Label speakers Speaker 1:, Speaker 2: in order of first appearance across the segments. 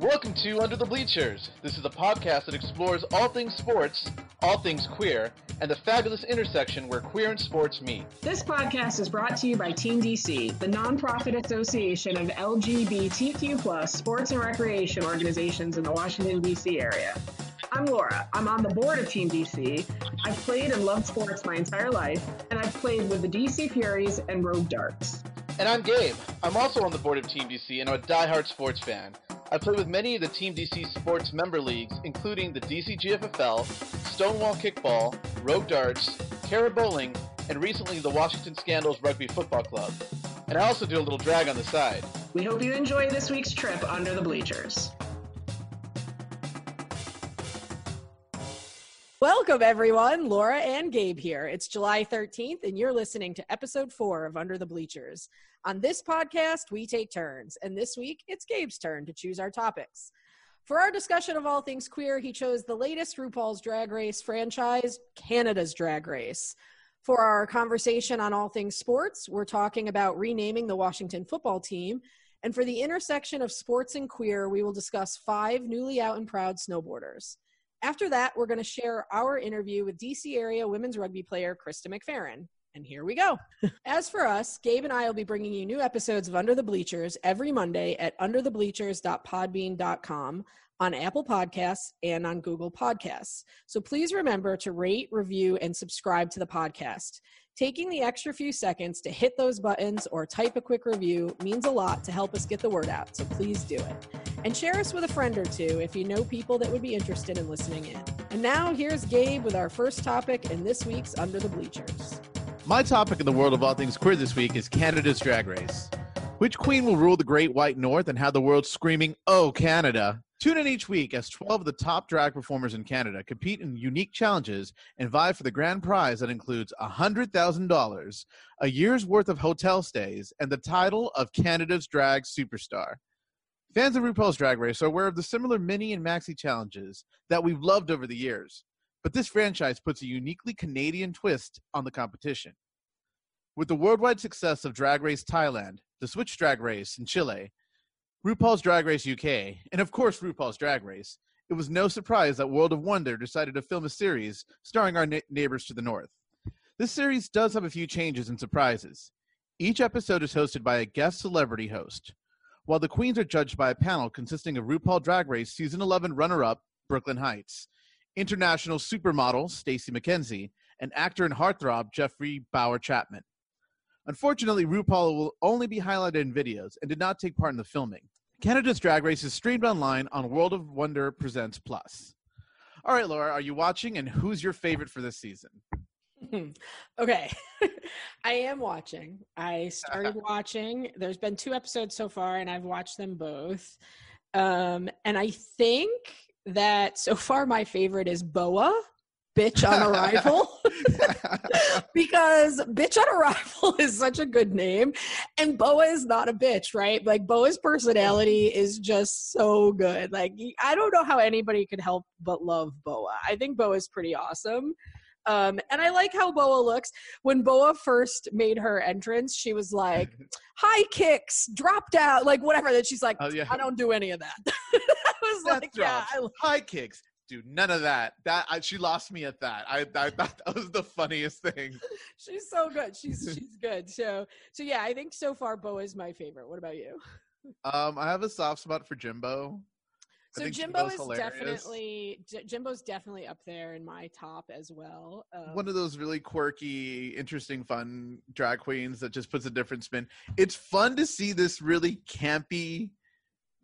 Speaker 1: Welcome to Under the Bleachers. This is a podcast that explores all things sports, all things queer, and the fabulous intersection where queer and sports meet.
Speaker 2: This podcast is brought to you by Team DC, the nonprofit association of LGBTQ plus sports and recreation organizations in the Washington, D.C. area. I'm Laura. I'm on the board of Team DC. I've played and loved sports my entire life, and I've played with the DC Furies and Rogue Darts.
Speaker 1: And I'm Gabe. I'm also on the board of Team DC and I'm a diehard sports fan. I play with many of the Team DC sports member leagues, including the DC GFFL, Stonewall Kickball, Rogue Darts, Cara Bowling, and recently the Washington Scandals Rugby Football Club. And I also do a little drag on the side.
Speaker 2: We hope you enjoy this week's trip under the bleachers.
Speaker 3: Welcome, everyone. Laura and Gabe here. It's July 13th, and you're listening to episode four of Under the Bleachers. On this podcast, we take turns, and this week it's Gabe's turn to choose our topics. For our discussion of all things queer, he chose the latest RuPaul's Drag Race franchise, Canada's Drag Race. For our conversation on all things sports, we're talking about renaming the Washington football team. And for the intersection of sports and queer, we will discuss five newly out and proud snowboarders. After that, we're going to share our interview with DC area women's rugby player Krista McFerrin. And here we go. As for us, Gabe and I will be bringing you new episodes of Under the Bleachers every Monday at underthebleachers.podbean.com on Apple Podcasts and on Google Podcasts. So please remember to rate, review, and subscribe to the podcast. Taking the extra few seconds to hit those buttons or type a quick review means a lot to help us get the word out, so please do it. And share us with a friend or two if you know people that would be interested in listening in. And now here's Gabe with our first topic in this week's Under the Bleachers.
Speaker 1: My topic in the world of all things queer this week is Canada's Drag Race. Which queen will rule the Great White North and have the world screaming, Oh, Canada? Tune in each week as 12 of the top drag performers in Canada compete in unique challenges and vie for the grand prize that includes $100,000, a year's worth of hotel stays, and the title of Canada's Drag Superstar. Fans of RuPaul's Drag Race are aware of the similar mini and maxi challenges that we've loved over the years, but this franchise puts a uniquely Canadian twist on the competition. With the worldwide success of Drag Race Thailand, the Switch Drag Race in Chile, RuPaul's Drag Race UK, and of course RuPaul's Drag Race, it was no surprise that World of Wonder decided to film a series starring our na- neighbors to the north. This series does have a few changes and surprises. Each episode is hosted by a guest celebrity host, while the queens are judged by a panel consisting of RuPaul Drag Race Season 11 runner-up Brooke Lynn Hytes, international supermodel Stacey McKenzie, and actor and heartthrob Jeffrey Bowyer-Chapman. Unfortunately, RuPaul will only be highlighted in videos and did not take part in the filming. Canada's Drag Race is streamed online on World of Wonder Presents Plus. All right, Laura, are you watching and who's your favorite for this season?
Speaker 3: okay. I am watching. I started watching. There's been two episodes so far, and I've watched them both. Um, and I think that so far my favorite is Boa, Bitch on Arrival. because Bitch on Arrival is such a good name. And Boa is not a bitch, right? Like Boa's personality is just so good. Like I don't know how anybody could help but love Boa. I think Boa is pretty awesome. Um, and I like how Boa looks. When Boa first made her entrance, she was like, high kicks, dropped out, like whatever. That she's like, oh, yeah. I don't do any of that. I was
Speaker 1: like, yeah, I, high kicks. Dude, none of that. That I, she lost me at that. I, I thought that was the funniest thing.
Speaker 3: she's so good. She's she's good. So so yeah, I think so far bo is my favorite. What about you?
Speaker 1: Um, I have a soft spot for Jimbo.
Speaker 3: So Jimbo is hilarious. definitely Jimbo's definitely up there in my top as well.
Speaker 1: Um, One of those really quirky, interesting, fun drag queens that just puts a different spin. It's fun to see this really campy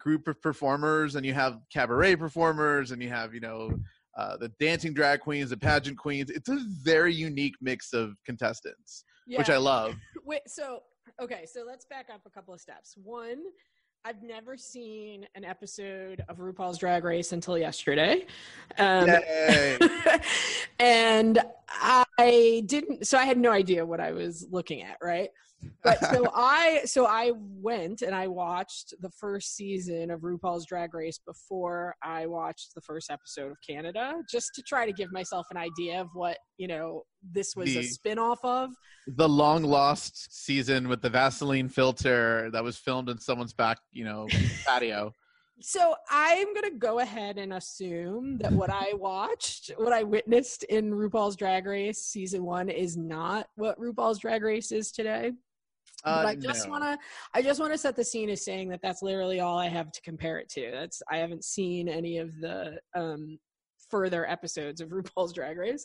Speaker 1: group of performers, and you have cabaret performers, and you have you know uh, the dancing drag queens, the pageant queens. It's a very unique mix of contestants, yeah. which I love.
Speaker 3: Wait, so okay, so let's back up a couple of steps. One I've never seen an episode of RuPaul's Drag Race until yesterday. Um, and I didn't, so I had no idea what I was looking at, right? But so I, so I went and I watched the first season of RuPaul's Drag Race before I watched the first episode of Canada, just to try to give myself an idea of what, you know, this was the, a spin off of.
Speaker 1: The long lost season with the Vaseline filter that was filmed in someone's back, you know, patio.
Speaker 3: so I'm gonna go ahead and assume that what I watched, what I witnessed in RuPaul's Drag Race season one, is not what RuPaul's Drag Race is today.
Speaker 1: Uh,
Speaker 3: but I just
Speaker 1: no.
Speaker 3: want to, I just want to set the scene as saying that that's literally all I have to compare it to. That's I haven't seen any of the um, further episodes of RuPaul's Drag Race.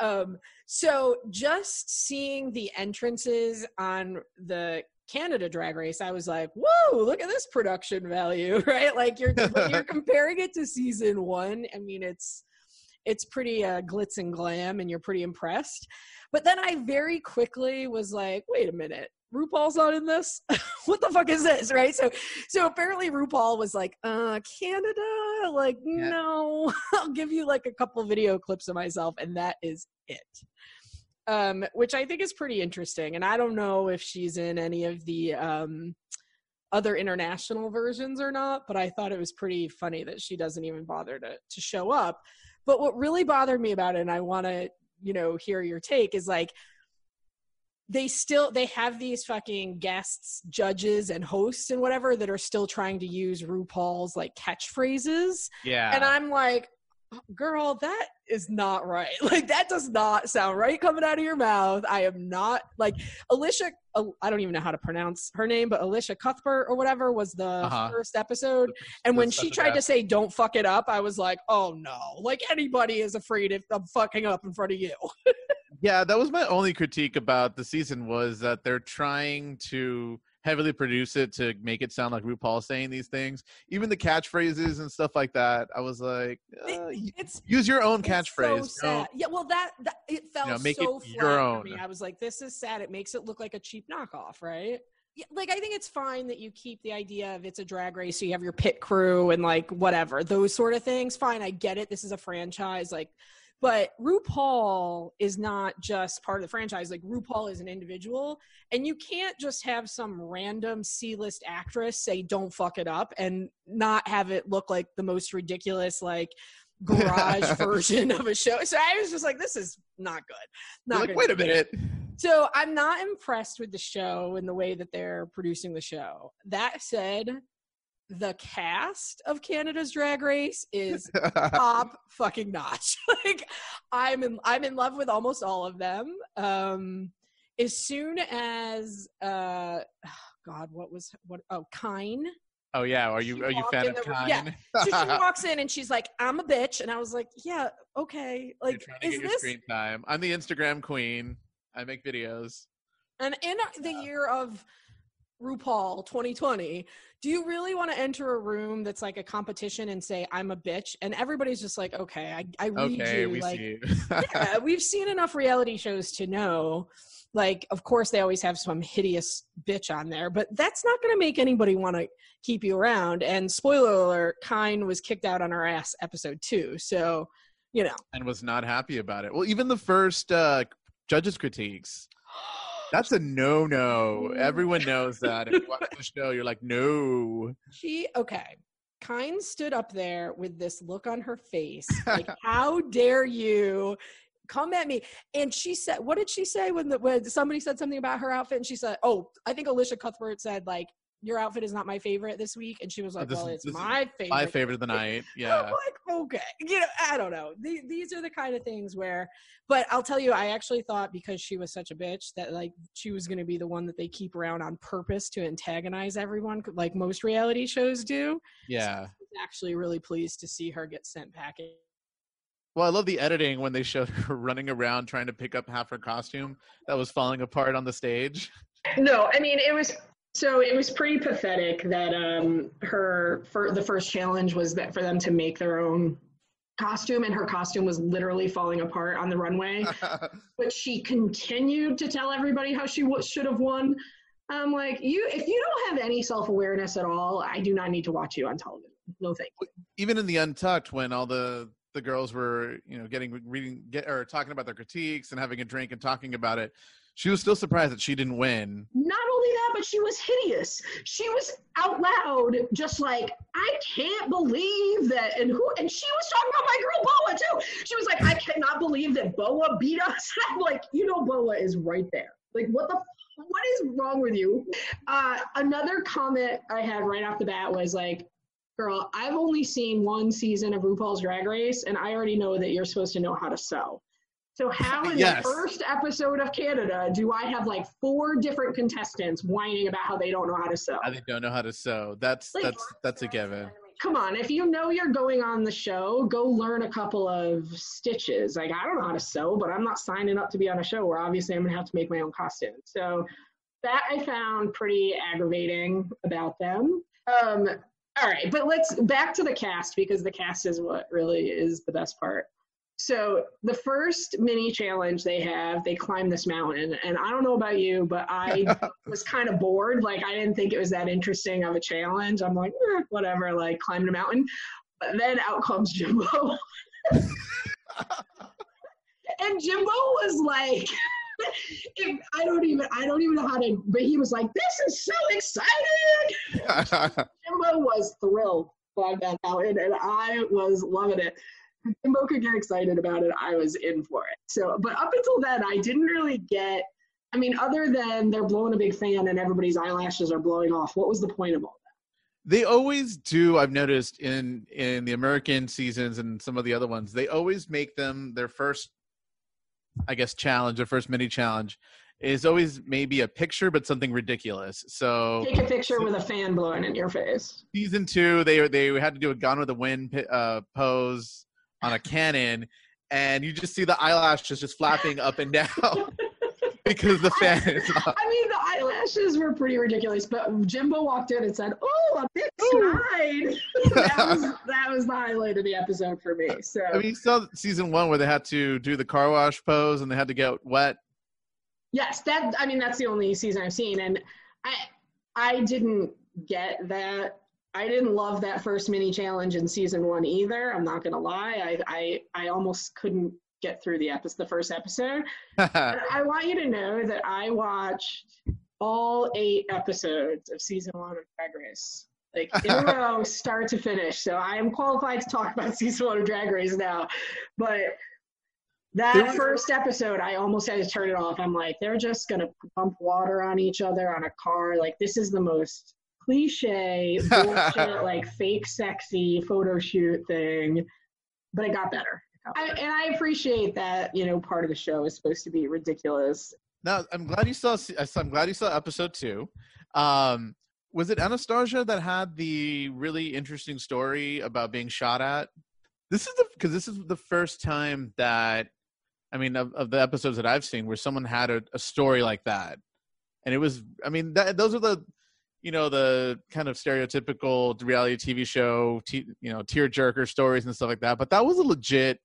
Speaker 3: Um, so just seeing the entrances on the Canada Drag Race, I was like, "Whoa! Look at this production value, right?" Like you're you're comparing it to season one. I mean, it's it's pretty uh, glitz and glam, and you're pretty impressed. But then I very quickly was like, "Wait a minute." RuPaul's not in this. what the fuck is this, right? So, so apparently RuPaul was like, "Uh, Canada, like,
Speaker 1: Yeah.
Speaker 3: no, I'll give you like a couple video clips of myself, and that is it." um, which I think is pretty interesting. And I don't know if she's in any of the um, other international versions or not, but I thought it was pretty funny that she doesn't even bother to to show up. But what really bothered me about it, and I want to you know hear your take, is like they still they have these fucking guests judges and hosts and whatever that are still trying to use rupaul's like catchphrases
Speaker 1: Yeah.
Speaker 3: and I'm like, girl, that is not right. Like that does not sound right coming out of your mouth. I am not like Alicia. uh, I don't even know how to pronounce her name, but Alicia Cuthbert or whatever was the
Speaker 1: Uh-huh.
Speaker 3: first episode. And when she tried to say "Don't fuck it up," I was like, "Oh no!" Like anybody is afraid if I'm fucking up in front of you.
Speaker 1: Yeah, that was my only critique about the season was that they're trying to heavily produce it to make it sound like RuPaul saying these things. Even the catchphrases and stuff like that. I was like, uh,
Speaker 3: It's
Speaker 1: use your own
Speaker 3: It's
Speaker 1: catchphrase.
Speaker 3: So sad. Yeah, well, that, that it felt
Speaker 1: know, make it
Speaker 3: so
Speaker 1: your
Speaker 3: flat for
Speaker 1: own.
Speaker 3: me. I was like, this is sad. It makes it look like a cheap knockoff, right? Yeah, like I think it's fine that you keep the idea of it's a drag race, so you have your pit crew and like whatever those sort of things. Fine, I get it. This is a franchise, like. But RuPaul is not just part of the franchise. Like RuPaul is an individual, and you can't just have some random C-list actress say "Don't fuck it up" and not have it look like the most ridiculous, like garage version of a show. So I was just like, this is not good. Not
Speaker 1: like,
Speaker 3: good.
Speaker 1: wait a minute.
Speaker 3: So I'm not impressed with the show and the way that they're producing the show. That said, the cast of Canada's Drag Race is top fucking notch. like I'm in I'm in love with almost all of them. Um as soon as uh God, what was what oh Kyne
Speaker 1: oh yeah, are
Speaker 3: She
Speaker 1: you are you fan of
Speaker 3: the
Speaker 1: Kyne?
Speaker 3: yeah. so she walks in and she's like, "I'm a bitch," and I was like, "Yeah, okay."
Speaker 1: You're
Speaker 3: Like,
Speaker 1: trying to
Speaker 3: is
Speaker 1: get your
Speaker 3: this
Speaker 1: screen time. I'm the Instagram queen. I make videos.
Speaker 3: and in the year of RuPaul 2020, do you really want to enter a room that's like a competition and say, "I'm a bitch," and everybody's just like, "Okay, I, I read
Speaker 1: Okay,
Speaker 3: you."
Speaker 1: we
Speaker 3: like,
Speaker 1: see you.
Speaker 3: yeah, we've seen enough reality shows to know. Like, of course, they always have some hideous bitch on there, but that's not going to make anybody want to keep you around. And spoiler alert: Kyne was kicked out on her ass episode two. So, you know,
Speaker 1: and was not happy about it. Well, even the first uh, judges' critiques. That's a no no. Mm. Everyone knows that. If you watch the show, you're like, no.
Speaker 3: she okay. Kyne stood up there with this look on her face, like, "How dare you!" Come at me, and she said, "What did she say when the when somebody said something about her outfit?" And she said, "Oh, I think Alicia Cuthbert said like your outfit is not my favorite this week," and she was uh, like,
Speaker 1: Oh, this
Speaker 3: "Well, it's my favorite."
Speaker 1: My favorite of the night. Yeah.
Speaker 3: I'm
Speaker 1: Yeah.
Speaker 3: like, okay, you know, I don't know. The- These are the kind of things where, but I'll tell you, I actually thought because she was such a bitch that like she was going to be the one that they keep around on purpose to antagonize everyone, like most reality shows do.
Speaker 1: Yeah.
Speaker 3: I was actually really pleased to see her get sent packing.
Speaker 1: Well, I love the editing when they showed her running around trying to pick up half her costume that was falling apart on the stage.
Speaker 2: No, I mean it was so it was pretty pathetic that um her for the first challenge was that for them to make their own costume and her costume was literally falling apart on the runway but she continued to tell everybody how she w- should have won. I'm like you if you don't have any self-awareness at all i do not need to watch you on television. No thank you.
Speaker 1: Even in the Untucked, when all the the girls were, you know, getting reading get or talking about their critiques and having a drink and talking about it, she was still surprised that she didn't win.
Speaker 2: not only that, but she was hideous. She was out loud, just like, I can't believe that. And who? And she was talking about my girl Boa too. She was like, I cannot believe that Boa beat us. I'm like, you know, Boa is right there. Like, what the? What is wrong with you? Uh, another comment I had right off the bat was like, girl, I've only seen one season of RuPaul's Drag Race, and I already know that you're supposed to know how to sew. So how in
Speaker 1: Yes.
Speaker 2: the first episode of Canada do I have like four different contestants whining about how they don't know how to sew?
Speaker 1: I don't know how to sew. That's
Speaker 2: Like-
Speaker 1: that's that's a given.
Speaker 2: Come on, if you know you're going on the show, go learn a couple of stitches. Like I don't know how to sew, but I'm not signing up to be on a show where obviously I'm gonna have to make my own costume. So that I found pretty aggravating about them. Um, all right, but let's back to the cast because the cast is what really is the best part. So the first mini challenge they have, they climb this mountain, and I don't know about you, but I was kind of bored. Like I didn't think it was that interesting of a challenge. I'm like, eh, whatever, like climbing a mountain. But then out comes Jimbo. and Jimbo was like, if, I don't even I don't even know how to but he was like, This is so exciting. Jimbo was thrilled by that mountain and I was loving it. Jimbo could get excited about it, I was in for it. So but up until then I didn't really get I mean, other than they're blowing a big fan and everybody's eyelashes are blowing off, what was the point of all that?
Speaker 1: they always do. I've noticed in in the American seasons and some of the other ones, they always make them their first, I guess, challenge, their first mini challenge, is always maybe a picture, but something ridiculous. So?
Speaker 2: Take a picture with a fan blowing in your face.
Speaker 1: season two, they they had to do a Gone with the Wind uh, pose on a cannon, and you just see the eyelashes just flapping up and down because the fan is on.
Speaker 2: I mean, the eyelashes were pretty ridiculous, but Jimbo walked in and said, "Oh, a big slide." that, was, that was the highlight of the episode for me. So
Speaker 1: I mean, you saw season one where they had to do the car wash pose and they had to get wet.
Speaker 2: yes, that I mean that's the only season I've seen, and I I didn't get that. I didn't love that first mini challenge in season one either. I'm not gonna lie. I I, I almost couldn't get through the episode, the first episode. I want you to know that I watched all eight episodes of season one of Drag Race, like in a row, start to finish. So I am qualified to talk about season one of Drag Race now. But that first episode, I almost had to turn it off. I'm like, they're just gonna pump water on each other on a car. Like this is the most cliche bullshit, like fake sexy photo shoot thing. But it got better. I, and I appreciate that, you know, part of the show is supposed to be ridiculous.
Speaker 1: now, I'm glad you saw. I'm glad you saw episode two. Um, was it Anastarzia that had the really interesting story about being shot at? This is the because this is the first time that I mean of, of the episodes that I've seen where someone had a, a story like that, and it was. I mean, that, those are the you know the kind of stereotypical reality TV show, you know, tearjerker stories and stuff like that. But that was a legit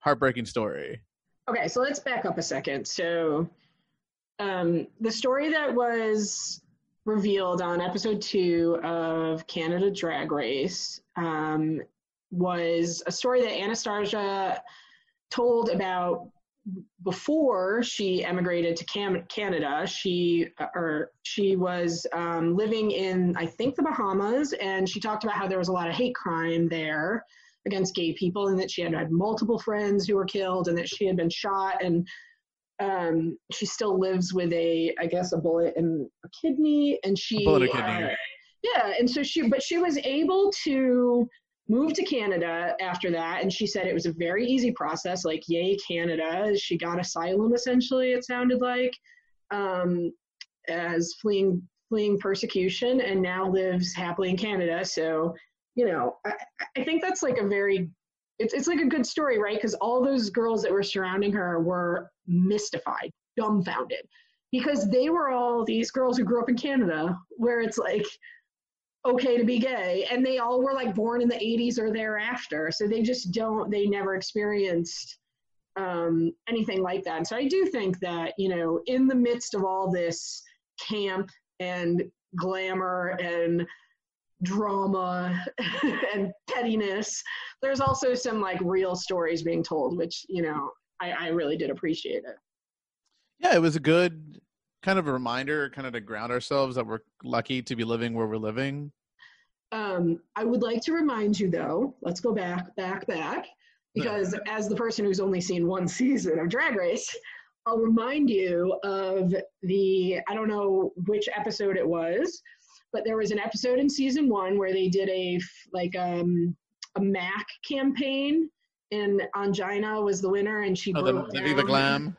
Speaker 1: heartbreaking story.
Speaker 2: Okay, so let's back up a second. So, um, the story that was revealed on episode two of Canada Drag Race um, was a story that Anastarzia told about before she emigrated to Cam- Canada. She or she was um, living in I think the Bahamas, and she talked about how there was a lot of hate crime there against gay people and that she had had multiple friends who were killed and that she had been shot and um, she still lives with a i guess a bullet in a kidney and she
Speaker 1: bullet in a kidney.
Speaker 2: uh, yeah and so she but she was able to move to canada after that and she said it was a very easy process like yay canada she got asylum essentially it sounded like um, as fleeing fleeing persecution and now lives happily in canada so you know, I, I think that's like a very, it's, it's like a good story, right? Because all those girls that were surrounding her were mystified, dumbfounded, because they were all these girls who grew up in Canada, where it's like okay to be gay, and they all were like born in the 80s or thereafter, so they just don't, they never experienced um, anything like that. And so I do think that, you know, in the midst of all this camp and glamour and drama and pettiness. There's also some like real stories being told, which you know I, I really did appreciate it.
Speaker 1: Yeah, it was a good kind of a reminder, kind of to ground ourselves that we're lucky to be living where we're living.
Speaker 2: Um, I would like to remind you though. Let's go back, back, back, because as the person who's only seen one season of Drag Race, I'll remind you of the I don't know which episode it was, but there was an episode in season one where they did a like um a Mac campaign, and Ongina was the winner, and she
Speaker 1: Oh, the,
Speaker 2: broke
Speaker 1: the Viva
Speaker 2: down.
Speaker 1: Glam.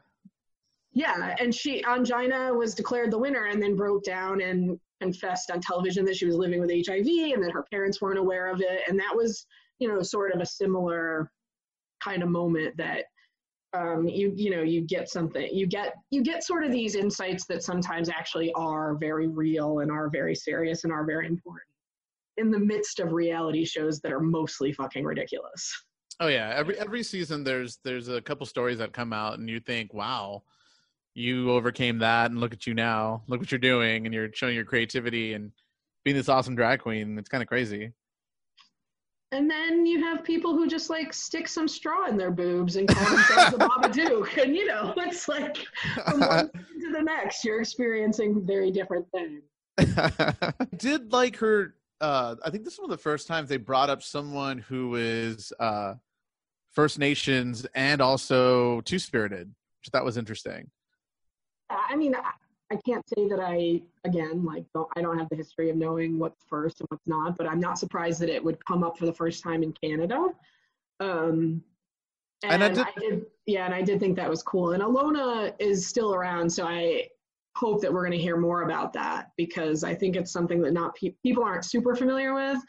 Speaker 2: Yeah, and she Ongina was declared the winner, and then broke down and confessed on television that she was living with HIV, and that her parents weren't aware of it, and that was you know sort of a similar kind of moment that um, you you know you get something you get you get sort of these insights that sometimes actually are very real and are very serious and are very important in the midst of reality shows that are mostly fucking ridiculous.
Speaker 1: Oh yeah, every every season there's there's a couple stories that come out and you think, wow, you overcame that and look at you now. Look what you're doing and you're showing your creativity and being this awesome drag queen. It's kind of crazy.
Speaker 2: And then you have people who just like stick some straw in their boobs and call themselves the Babadook. And you know, it's like from one to the next, you're experiencing very different things.
Speaker 1: I did like her uh I think this is one of the first times they brought up someone who is uh First Nations and also two spirited, which I thought was interesting.
Speaker 2: I mean, I, I can't say that I, again, like, don't, I don't have the history of knowing what's first and what's not, but I'm not surprised that it would come up for the first time in Canada. Um,
Speaker 1: And
Speaker 2: and,
Speaker 1: I
Speaker 2: I,
Speaker 1: did-
Speaker 2: did, yeah, and I did think that was cool. And Ilona is still around, so I hope that we're going to hear more about that because I think it's something that not pe- people aren't super familiar with.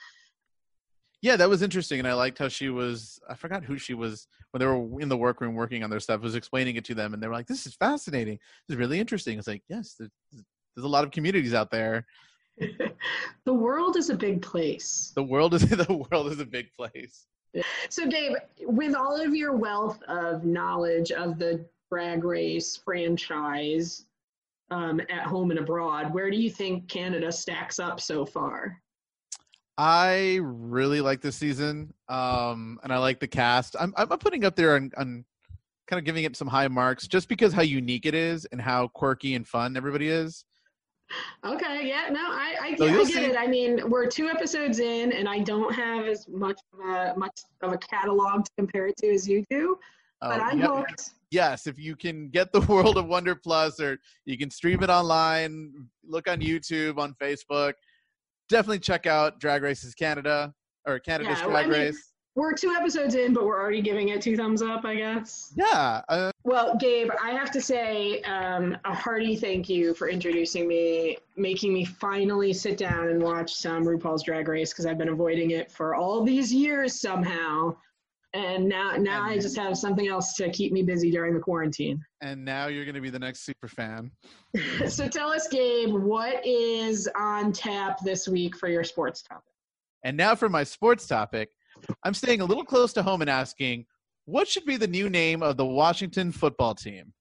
Speaker 1: Yeah, that was interesting, and I liked how she was. I forgot who she was when they were in the workroom working on their stuff. Was explaining it to them, and they were like, "This is fascinating. This is really interesting." It's like, yes, there's, there's a lot of communities out there.
Speaker 2: the world is a big place.
Speaker 1: The world is the world is a big place.
Speaker 2: So, Dave, with all of your wealth of knowledge of the drag race franchise um, at home and abroad, where do you think Canada stacks up so far?
Speaker 1: I really like this season, um, and I like the cast. I'm I'm putting up there on, on kind of giving it some high marks just because how unique it is and how quirky and fun everybody is.
Speaker 2: Okay, yeah, no, I, I,
Speaker 1: So
Speaker 2: get, I get
Speaker 1: see-
Speaker 2: it. I mean, we're two episodes in, and I don't have as much of a much of a catalog to compare it to as you do, but
Speaker 1: Uh,
Speaker 2: I'm
Speaker 1: yep.
Speaker 2: hooked.
Speaker 1: yes, if you can get the World of Wonder Plus, or you can stream it online, look on YouTube, on Facebook. Definitely check out Drag Races Canada or Canada's
Speaker 2: Yeah,
Speaker 1: Drag
Speaker 2: I mean-
Speaker 1: Race.
Speaker 2: We're two episodes in, but we're already giving it two thumbs up, I guess.
Speaker 1: Yeah, uh,
Speaker 2: Well, Gabe, I have to say um, a hearty thank you for introducing me, making me finally sit down and watch some RuPaul's Drag Race because I've been avoiding it for all these years somehow. And now, now I just have something else to keep me busy during the quarantine.
Speaker 1: and now you're going to be the next super fan.
Speaker 2: so tell us, Gabe, what is on tap this week for your sports topic?
Speaker 1: And now for my sports topic, I'm staying a little close to home and asking, what should be the new name of the Washington football team?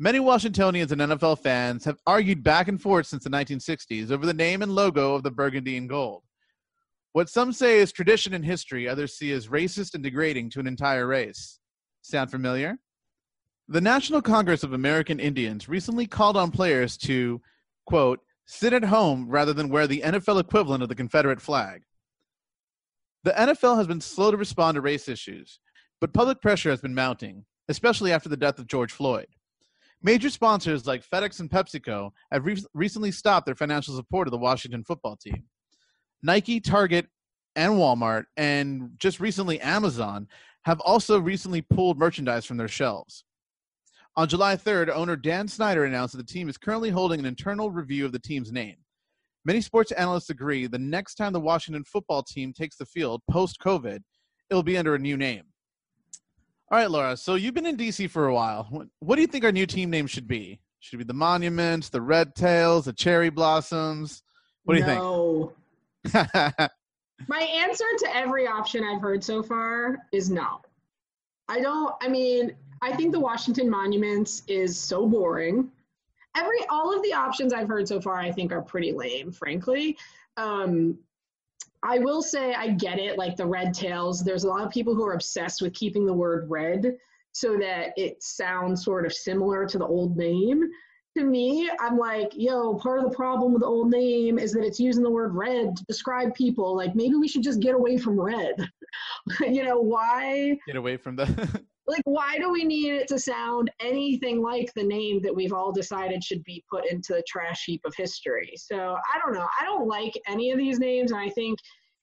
Speaker 1: Many Washingtonians and NFL fans have argued back and forth since the 1960s over the name and logo of the burgundy and gold. What some say is tradition and history, others see as racist and degrading to an entire race. Sound familiar? The National Congress of American Indians recently called on players to, quote, sit at home rather than wear the NFL equivalent of the Confederate flag. The NFL has been slow to respond to race issues, but public pressure has been mounting, especially after the death of George Floyd. Major sponsors like FedEx and PepsiCo have re- recently stopped their financial support of the Washington football team. Nike, Target, and Walmart, and just recently Amazon, have also recently pulled merchandise from their shelves. On July 3rd, owner Dan Snyder announced that the team is currently holding an internal review of the team's name. Many sports analysts agree the next time the Washington football team takes the field post COVID, it'll be under a new name. All right, Laura. So you've been in DC for a while. What, do you think our new team name should be? Should it be the Monuments, the Red Tails, the Cherry Blossoms? What do you
Speaker 2: no.
Speaker 1: think?
Speaker 2: My answer to every option I've heard so far is no. I don't, I mean, I think the Washington Monuments is so boring. Every, all of the options I've heard so far, I think are pretty lame, frankly. Um, I will say I get it, like the red tails. There's a lot of people who are obsessed with keeping the word red so that it sounds sort of similar to the old name to me, I'm like, yo, part of the problem with the old name is that it's using the word red to describe people. Like, maybe we should just get away from red. you know, why?
Speaker 1: Get away from the.
Speaker 2: like why do we need it to sound anything like the name that we've all decided should be put into the trash heap of history so i don't know i don't like any of these names and i think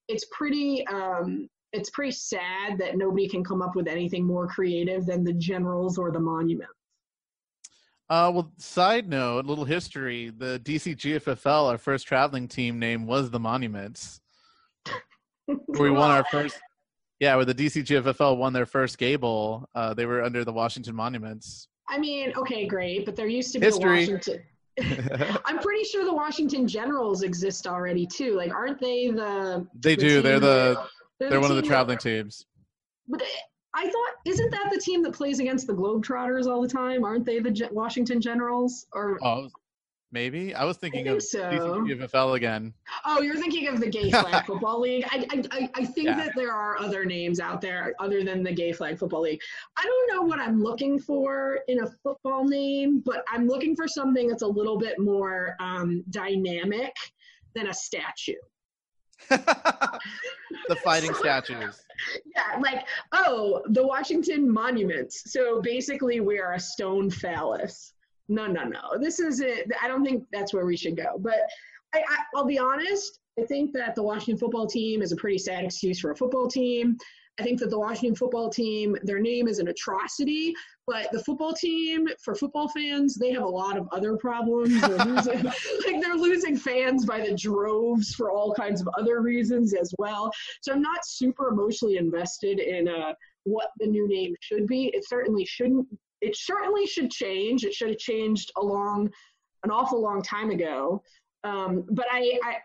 Speaker 2: it's pretty um it's pretty sad that nobody can come up with anything more creative than the generals or the monuments
Speaker 1: Uh, well, side note, little history: the DC GFFL, our first traveling team name was the Monuments. we won our first. Yeah, where the DC GFFL won their first Gay Bowl, uh, they were under the Washington Monuments.
Speaker 2: i mean okay great but there used to be
Speaker 1: History.
Speaker 2: a washington i'm pretty sure the washington generals exist already too like aren't they the
Speaker 1: they
Speaker 2: the
Speaker 1: do. They're the
Speaker 2: that-
Speaker 1: they're one of the traveling
Speaker 2: that-
Speaker 1: teams.
Speaker 2: But I thought, isn't that the team that plays against the Globetrotters all the time? Aren't they the Ge- Washington Generals? Or
Speaker 1: Oh, maybe I was thinking
Speaker 2: think
Speaker 1: of
Speaker 2: so.
Speaker 1: GFFL again.
Speaker 2: oh, you're thinking of the Gay Flag Football League. I, I, I- I think
Speaker 1: Yeah.
Speaker 2: that there are other names out there other than the Gay Flag Football League. I don't know what I'm looking for in a football name, but I'm looking for something that's a little bit more um, dynamic than a statue.
Speaker 1: the fighting statues.
Speaker 2: Yeah, like, oh, the Washington monuments. So basically, we are a stone phallus. No, no, no. This is it. I don't think that's where we should go. But I, I, I'll be honest. I think that the Washington football team is a pretty sad excuse for a football team. I think that the Washington football team, their name is an atrocity, but the football team, for football fans, they have a lot of other problems. They're losing, like they're losing fans by the droves for all kinds of other reasons as well. So I'm not super emotionally invested in uh, what the new name should be. It certainly shouldn't. It certainly should change. It should have changed along an awful long time ago. Um, but I, I,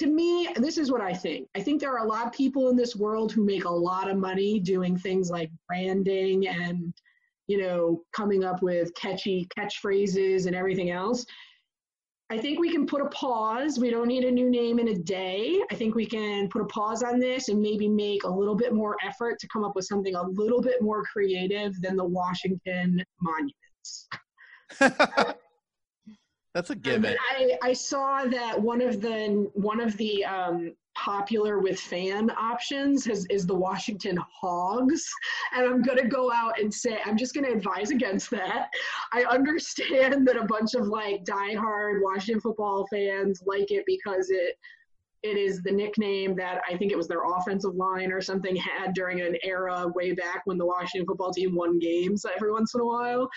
Speaker 2: to me, this is what I think. I think there are a lot of people in this world who make a lot of money doing things like branding and, you know, coming up with catchy catchphrases and everything else. I think we can put a pause. We don't need a new name in a day. I think we can put a pause on this and maybe make a little bit more effort to come up with something a little bit more creative than the Washington Monuments.
Speaker 1: That's a
Speaker 2: And
Speaker 1: given.
Speaker 2: I, I saw that one of the one of the um, popular with fan options is, is the Washington Hogs, and I'm gonna go out and say I'm just gonna advise against that. I understand that a bunch of like diehard Washington football fans like it because it it is the nickname that I think it was their offensive line or something had during an era way back when the Washington football team won games every once in a while.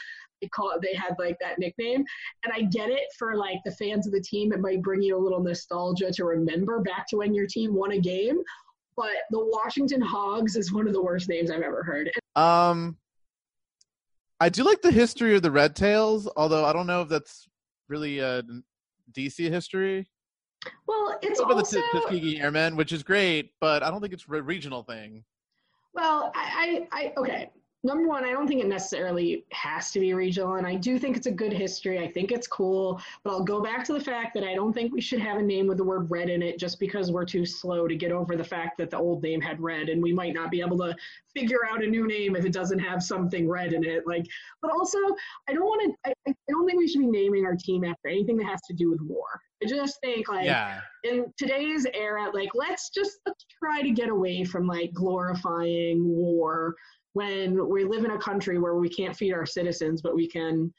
Speaker 2: They call it, they had like that nickname. And I get it for like the fans of the team. It might bring you a little nostalgia to remember back to when your team won a game. But the Washington Hogs is one of the worst names I've ever heard.
Speaker 1: Um, I do like the history of the Red Tails, although I don't know if that's really a DC history.
Speaker 2: Well, it's
Speaker 1: Over the
Speaker 2: also
Speaker 1: Tus- Tuskegee Airmen, which is great, but I don't think it's a regional thing.
Speaker 2: Well, I, I, I, okay. Number one, I don't think it necessarily has to be regional, and I do think it's a good history. I think it's cool, but I'll go back to the fact that I don't think we should have a name with the word red in it just because we're too slow to get over the fact that the old name had red, and we might not be able to figure out a new name if it doesn't have something red in it. Like, but also, I don't want to. I, I don't think we should be naming our team after anything that has to do with war. I just think like
Speaker 1: Yeah.
Speaker 2: in today's era, like let's just let's try to get away from like glorifying war when we live in a country where we can't feed our citizens, but we can,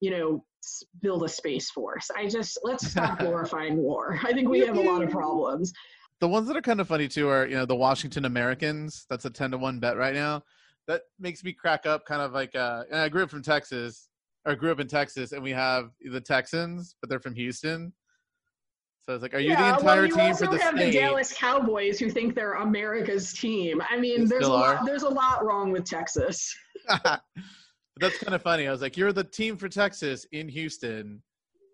Speaker 2: you know, s- build a space force. I just let's stop glorifying war. I think we have a lot of problems.
Speaker 1: The ones that are kind of funny too are, you know, the Washington Americans. That's a 10 to 1 bet right now. That makes me crack up kind of like uh and I grew up from Texas or grew up in Texas and we have the Texans, but they're from Houston. So it's like, are you
Speaker 2: yeah,
Speaker 1: the entire
Speaker 2: well, you
Speaker 1: team
Speaker 2: also
Speaker 1: for the
Speaker 2: have
Speaker 1: state?
Speaker 2: the Dallas Cowboys who think they're America's team. I mean,
Speaker 1: They
Speaker 2: there's a lot.
Speaker 1: are.
Speaker 2: There's a lot wrong with Texas.
Speaker 1: but that's kind of funny. I was like, you're the team for Texas in Houston.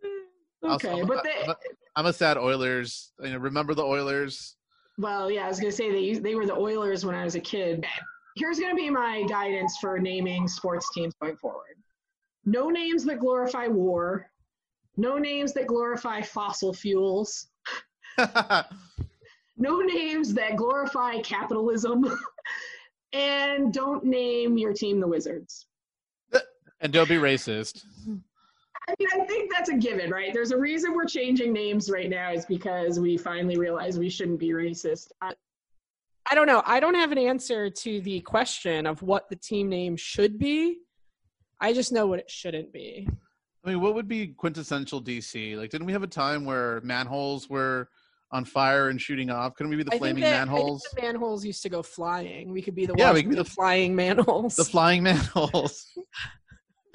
Speaker 1: Mm, also,
Speaker 2: Okay,
Speaker 1: I'm,
Speaker 2: but
Speaker 1: a-
Speaker 2: they,
Speaker 1: I'm a- I'm a sad Oilers. You know, remember the Oilers?
Speaker 2: Well, yeah, I was gonna say they they were the Oilers when I was a kid. Here's gonna be my guidance for naming sports teams going forward. No names that glorify war. No names that glorify fossil fuels. No names that glorify capitalism. and don't name your team the Wizards.
Speaker 1: and don't be racist.
Speaker 2: I mean, I think that's a given, right? There's a reason we're changing names right now is because we finally realize we shouldn't be racist. I,
Speaker 3: I don't know. I don't have an answer to the question of what the team name should be. I just know what it shouldn't be.
Speaker 1: I mean, what would be quintessential DC? Like, didn't we have a time where manholes were on fire and shooting off? Couldn't we be the
Speaker 3: I
Speaker 1: flaming
Speaker 3: that- I think
Speaker 1: manholes?
Speaker 3: the manholes used to go flying. We could be the
Speaker 1: Yeah, we could be
Speaker 3: Washington
Speaker 1: the-
Speaker 3: flying manholes.
Speaker 1: The flying manholes.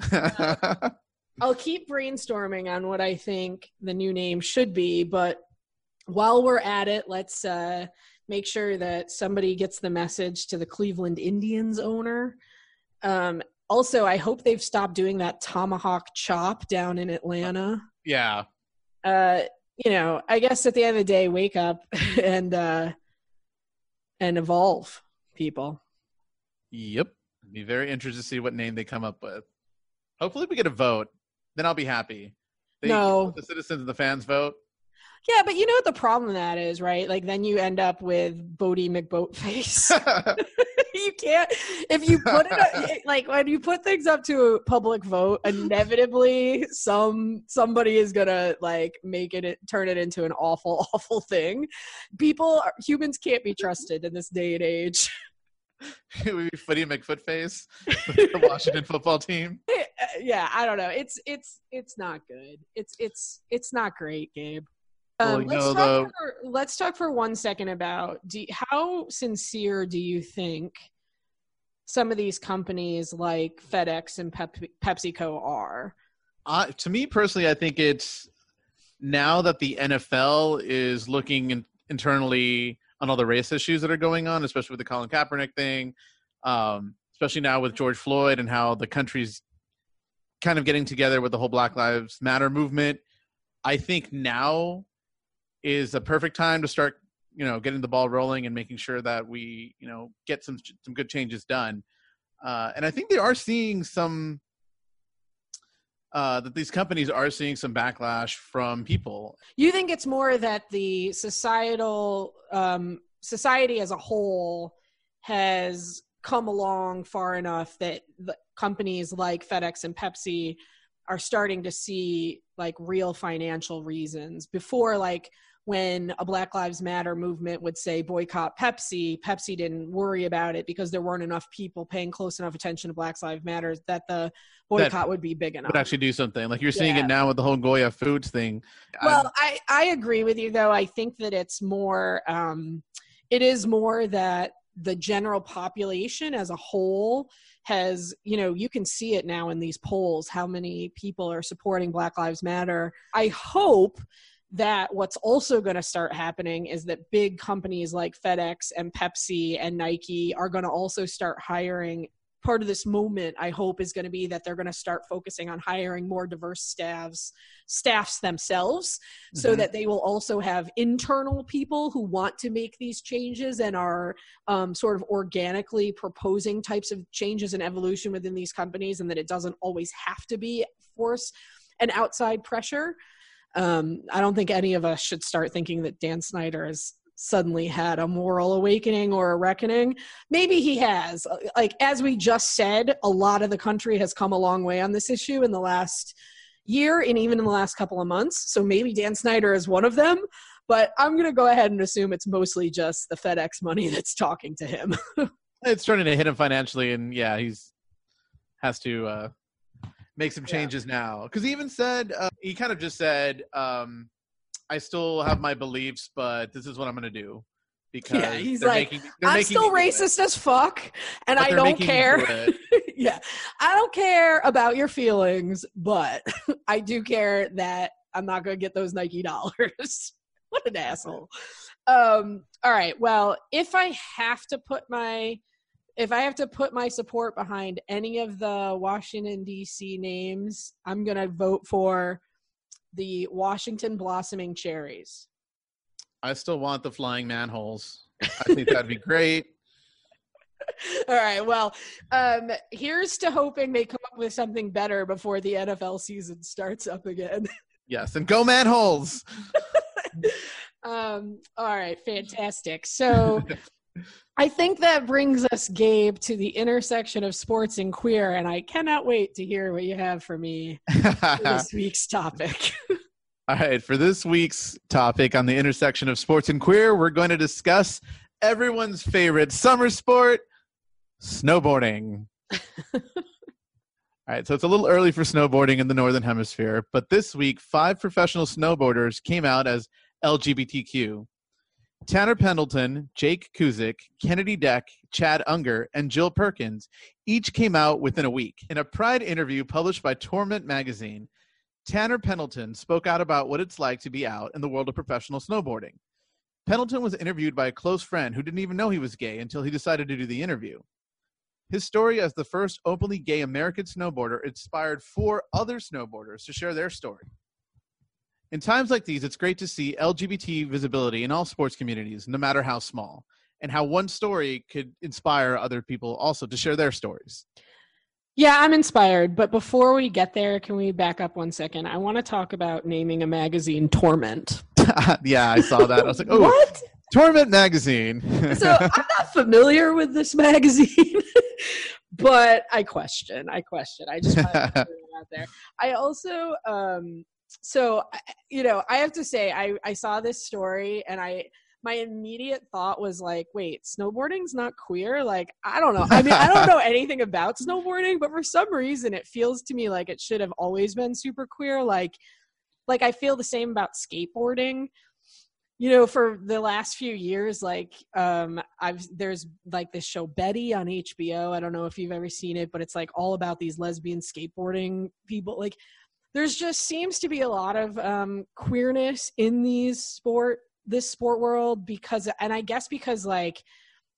Speaker 3: I'll keep brainstorming on what I think the new name should be, but while we're at it, let's uh, make sure that somebody gets the message to the Cleveland Indians owner. Um, also, I hope they've stopped doing that tomahawk chop down in Atlanta.
Speaker 1: yeah.
Speaker 3: Uh, you know, I guess at the end of the day, wake up and uh, and evolve, people.
Speaker 1: Yep. Be very interested to see what name they come up with. Hopefully, we get a vote. Then I'll be happy. They,
Speaker 3: No.
Speaker 1: the citizens and the fans vote.
Speaker 3: Yeah, but you know what the problem with that is, right? Like then you end up with Boaty McBoatface. you can't if you put it like when you put things up to a public vote inevitably some somebody is gonna like make it turn it into an awful awful thing. People humans can't be trusted in this day and age.
Speaker 1: It would be Footy McFootface, the Washington football team.
Speaker 3: Uh, yeah i don't know. It's it's it's not good. It's it's it's not great gabe um, let's, talk
Speaker 1: the-
Speaker 3: for, let's talk for one second about do, how sincere do you think some of these companies like fedex and Pep, pepsico are
Speaker 1: Uh, to me personally, I think it's now that the NFL is looking in, internally on all the race issues that are going on, especially with the Colin Kaepernick thing, um, especially now with George Floyd and how the country's kind of getting together with the whole Black Lives Matter movement. I think now is a perfect time to start, you know, getting the ball rolling and making sure that we, you know, get some some good changes done. Uh, and I think they are seeing some uh, that these companies are seeing some backlash from people.
Speaker 3: You think it's more that the societal um, society as a whole has come along far enough that companies like FedEx and Pepsi are starting to see like real financial reasons before like when a black lives matter movement would say boycott pepsi pepsi didn't worry about it because there weren't enough people paying close enough attention to black lives matter that the boycott would be big enough
Speaker 1: Would actually do something like you're seeing
Speaker 3: Yeah.
Speaker 1: it now with the whole Goya Foods thing.
Speaker 3: well I, I agree with you though i think that it's more um, it is more that the general population as a whole has you know you can see it now in these polls how many people are supporting black lives matter i hope that what's also going to start happening is that big companies like FedEx and Pepsi and Nike are going to also start hiring part of this movement i hope is going to be that they're going to start focusing on hiring more diverse staffs staffs themselves so
Speaker 1: Mhm.
Speaker 3: that they will also have internal people who want to make these changes and are um, sort of organically proposing types of changes and evolution within these companies and that it doesn't always have to be force and outside pressure um, i don't think any of us should start thinking that dan snyder has suddenly had a moral awakening or a reckoning maybe he has like as we just said a lot of the country has come a long way on this issue in the last year and even in the last couple of months. So maybe Dan Snyder is one of them. But I'm going to go ahead and assume it's mostly just the FedEx money that's talking to him.
Speaker 1: it's starting to hit him financially, and yeah, he's has to uh, make some
Speaker 3: Yeah.
Speaker 1: changes now. Because he even said uh, he kind of just said, um, "I still have my beliefs, but this is what I'm going to do." Because
Speaker 3: Yeah, he's like,
Speaker 1: making,
Speaker 3: I'm still
Speaker 1: me do it,
Speaker 3: racist as fuck, and I don't
Speaker 1: making me do
Speaker 3: care. yeah, I don't care about your feelings, but I do care that I'm not going to get those Nike dollars. what an asshole. Um, all right. Well, if I have to put my if I have to put my support behind any of the Washington D.C. names, I'm going to vote for the Washington Blossoming Cherries.
Speaker 1: I still want the flying manholes. I think that'd be great.
Speaker 3: All right. Well, um, here's to hoping they come up with something better before the NFL season starts up again.
Speaker 1: Yes, and go manholes.
Speaker 3: Um, all right, fantastic. So I think that brings us, Gabe, to the intersection of sports and queer, and I cannot wait to hear what you have for me for this week's topic.
Speaker 1: All right, for this week's topic on the intersection of sports and queer, we're going to discuss everyone's favorite summer sport, snowboarding. All right, so it's a little early for snowboarding in the Northern Hemisphere, but this week, five professional snowboarders came out as LGBTQ. Tanner Pendleton, Jake Kuzyk, Kennedi Deck, Chad Unger, and Jill Perkins each came out within a week. In a Pride interview published by Torment magazine, Tanner Pendleton spoke out about what it's like to be out in the world of professional snowboarding. Pendleton was interviewed by a close friend who didn't even know he was gay until he decided to do the interview. His story as the first openly gay American snowboarder inspired four other snowboarders to share their story. In times like these, it's great to see LGBT visibility in all sports communities, no matter how small, and how one story could inspire other people also to share their stories.
Speaker 3: Yeah, I'm inspired. But before we get there, can we back up one second? I want to talk about naming a magazine Torment.
Speaker 1: yeah, I saw that. I was like, oh,
Speaker 3: what?
Speaker 1: Torment magazine.
Speaker 3: so I'm not familiar with this magazine, but I question. I question. I just want to put it out there. I also, um, so you know, I have to say, I I saw this story and I my immediate thought was like, wait, snowboarding's not queer? Like, I don't know. I mean, I don't know anything about snowboarding, but for some reason it feels to me like it should have always been super queer. Like like I feel the same about skateboarding. You know, for the last few years, like um I've there's like this show Betty on HBO. I don't know if you've ever seen it, but it's like all about these lesbian skateboarding people. Like there's just seems to be a lot of um queerness in these sport this sport world because and i guess because like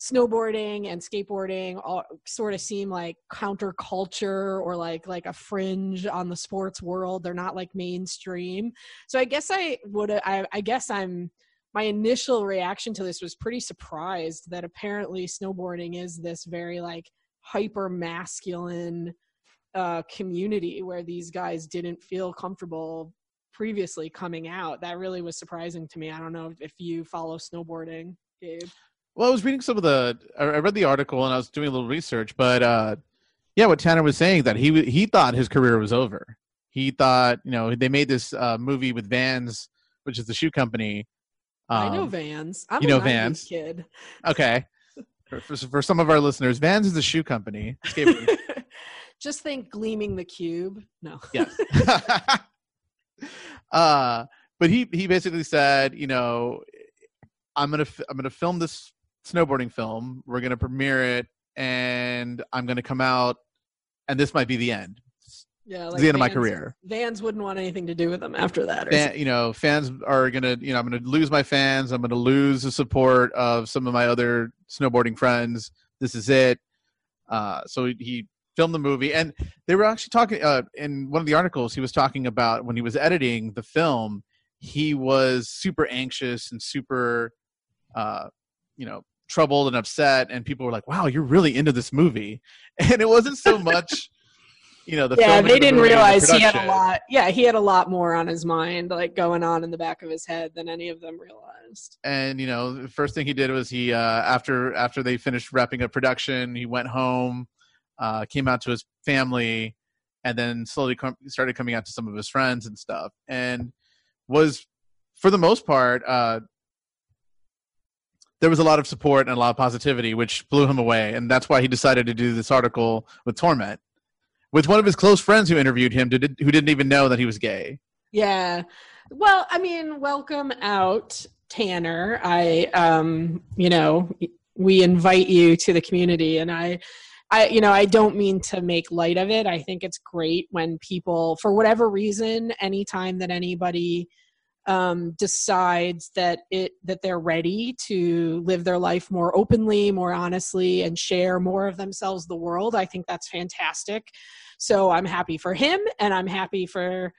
Speaker 3: snowboarding and skateboarding all sort of seem like counterculture or like like a fringe on the sports world. They're not like mainstream. So i guess i would I, I guess i'm my initial reaction to this was pretty surprised that apparently snowboarding is this very like hyper masculine uh, community where these guys didn't feel comfortable previously coming out. That really was surprising to me. I don't know if you follow snowboarding, Gabe.
Speaker 1: Well, I was reading some of the. I read the article and I was doing a little research, but uh, yeah, what Tanner was saying that he he thought his career was over. He thought, you know, they made this uh, movie with Vans, which is the shoe company.
Speaker 3: Um, I know um, Vans. I'm
Speaker 1: you know Vans,
Speaker 3: kid.
Speaker 1: Okay. for, for, for, some of our listeners, Vans is a shoe company.
Speaker 3: Just think gleaming the cube. No.
Speaker 1: Yes. uh, but he he basically said, you know, I'm gonna I'm gonna film this snowboarding film. We're gonna premiere it, and I'm gonna come out, and this might be the end.
Speaker 3: Yeah, like
Speaker 1: the end of my career.
Speaker 3: Vans wouldn't want anything to do with them after that.
Speaker 1: Fan, you know, fans are gonna, you know, I'm gonna lose my fans. I'm gonna lose the support of some of my other snowboarding friends. This is it. Uh, so he filmed the movie, and they were actually talking uh, in one of the articles. He was talking about when he was editing the film, he was super anxious and super, uh, you know, troubled and upset, and people were like, "Wow, you're really into this movie," and it wasn't so much. You know, the
Speaker 3: yeah, they didn't realize he had a lot. Yeah, he had a lot more on his mind, like going on in the back of his head, than any of them realized.
Speaker 1: And you know, the first thing he did was he, uh, after after they finished wrapping up production, he went home, uh, came out to his family, and then slowly com- started coming out to some of his friends and stuff, and was for the most part. Uh, there was a lot of support and a lot of positivity, which blew him away, and that's why he decided to do this article with Torment, with one of his close friends who interviewed him, who didn't even know that he was gay.
Speaker 3: Yeah, well, I mean, welcome out, Tanner. I, um, you know, we invite you to the community, and I I, you know, I don't mean to make light of it. I think it's great when people, for whatever reason, anytime that anybody um, decides that it that they're ready to live their life more openly, more honestly, and share more of themselves the world, I think that's fantastic. So I'm happy for him, and I'm happy for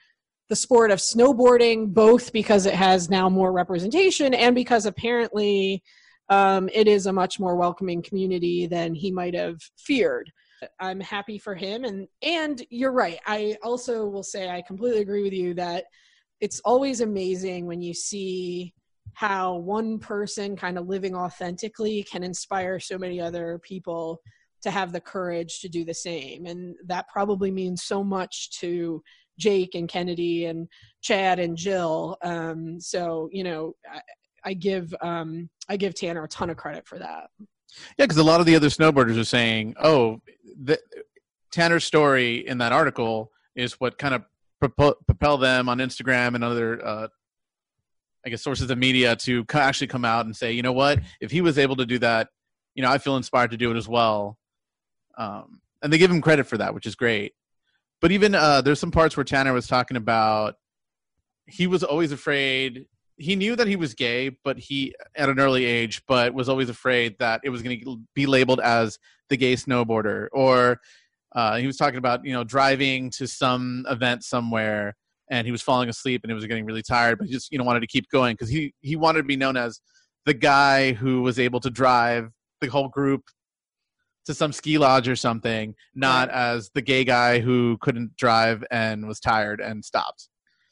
Speaker 3: the sport of snowboarding, both because it has now more representation and because apparently um, it is a much more welcoming community than he might have feared. I'm happy for him, and and you're right. I also will say I completely agree with you that it's always amazing when you see how one person kind of living authentically can inspire so many other people to have the courage to do the same and that probably means so much to jake and kennedy and chad and jill um, so you know I give um, I give Tanner a ton of credit for that.
Speaker 1: Yeah, because a lot of the other snowboarders are saying, "Oh, the, Tanner's story in that article is what kind of propel, propel them on Instagram and other, uh, I guess, sources of media to co- actually come out and say, you know what, if he was able to do that, you know, I feel inspired to do it as well." Um, and they give him credit for that, which is great. But even uh, there's some parts where Tanner was talking about he was always afraid he knew that he was gay, but he at an early age, but was always afraid that it was going to be labeled as the gay snowboarder. Or uh, he was talking about you know driving to some event somewhere and he was falling asleep and he was getting really tired, but he just you know wanted to keep going because he he wanted to be known as the guy who was able to drive the whole group to some ski lodge or something, not right. as the gay guy who couldn't drive and was tired and stopped.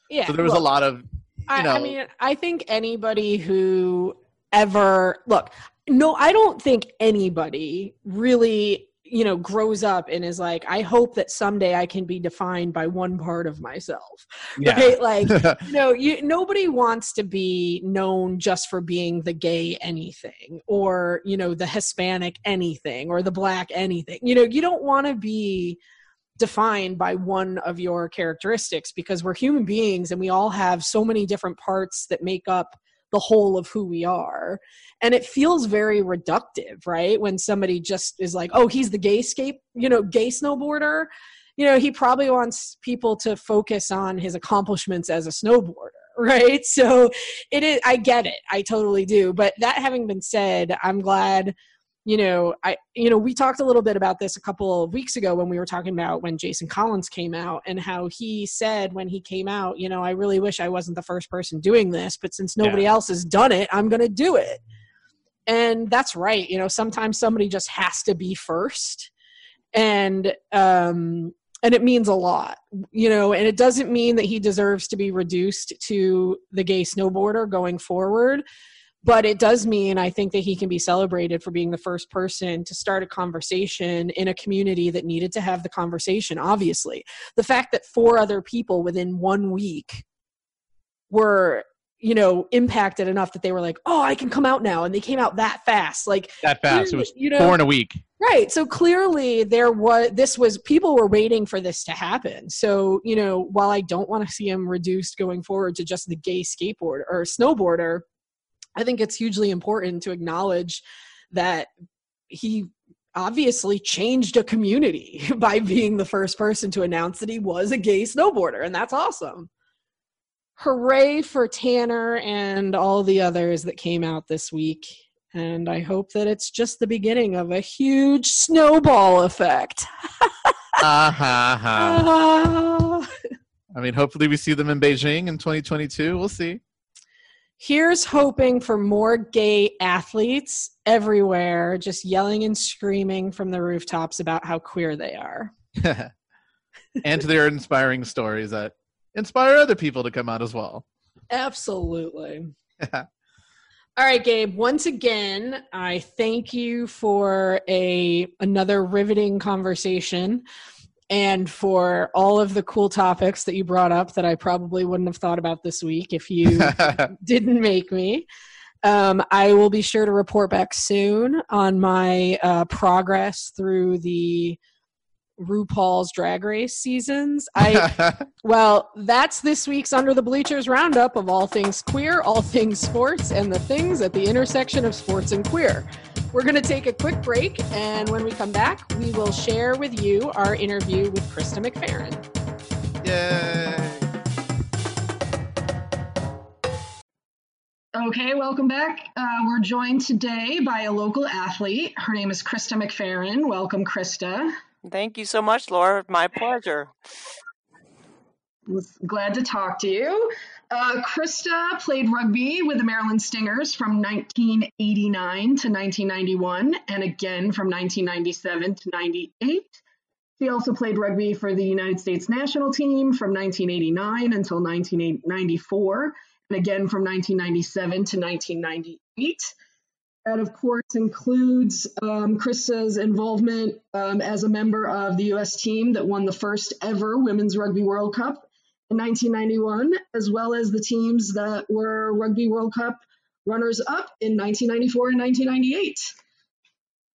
Speaker 1: Yeah. So there was well, a lot of
Speaker 3: I, I mean, I think anybody who ever look, no, I don't think anybody really you know grows up and is like i hope that someday i can be defined by one part of myself. Yeah. right? Like you know you nobody wants to be known just for being the gay anything or you know the hispanic anything or the black anything. You know you don't want to be defined by one of your characteristics because we're human beings and we all have so many different parts that make up the whole of who we are. And it feels very reductive right? When somebody just is like oh he's the gay scape you know gay snowboarder. You know he probably wants people to focus on his accomplishments as a snowboarder right? So it is i get it. I totally do. But that having been said i'm glad you know, I, you know, we talked a little bit about this a couple of weeks ago when we were talking about when Jason Collins came out and how he said when he came out, you know, I really wish I wasn't the first person doing this, but since nobody yeah. else has done it, I'm going to do it. And that's right. You know, sometimes somebody just has to be first. And, um, and it means a lot, you know, and it doesn't mean that he deserves to be reduced to the gay snowboarder going forward but it does mean I think that he can be celebrated for being the first person to start a conversation in a community that needed to have the conversation, obviously. The fact that four other people within one week were you know impacted enough that they were like oh i can come out now and they came out that fast like
Speaker 1: that fast. It was you know, four in a week.
Speaker 3: Right. So clearly there was this was people were waiting for this to happen. So you know while i don't want to see him reduced going forward to just the gay skateboarder or snowboarder I think it's hugely important to acknowledge that he obviously changed a community by being the first person to announce that he was a gay snowboarder, and that's awesome. Hooray for Tanner and all the others that came out this week. And I hope that it's just the beginning of a huge snowball effect. uh-huh.
Speaker 1: uh, I mean, hopefully we see them in Beijing in 2022. We'll see
Speaker 3: here's hoping for more gay athletes everywhere just yelling and screaming from the rooftops about how queer they are.
Speaker 1: And their inspiring stories that inspire other people to come out as well.
Speaker 3: Absolutely. All right gabe once again i thank you for a another riveting conversation and for all of the cool topics that you brought up that I probably wouldn't have thought about this week if you didn't make me. Um, I will be sure to report back soon on my uh, progress through the RuPaul's Drag Race seasons. I well, that's this week's Under the Bleachers roundup of all things queer, all things sports, and the things at the intersection of sports and queer. We're going to take a quick break, and when we come back, we will share with you our interview with Krista McFerrin.
Speaker 1: Yay!
Speaker 2: Okay, welcome back. Uh, we're joined today by a local athlete. Her name is Krista McFerrin. Welcome, Krista.
Speaker 4: Thank you so much, Laura. My pleasure.
Speaker 2: Glad to talk to you. Uh, Krista played rugby with the Maryland Stingers from 1989 to 1991, and again from 1997 to 98. She also played rugby for the United States national team from 1989 until 1994, and again from 1997 to 1998. That, of course, includes um, Krista's involvement um, as a member of the U.S. team that won the first ever Women's Rugby World Cup in 1991, as well as the teams that were Rugby World Cup runners up in 1994 and 1998.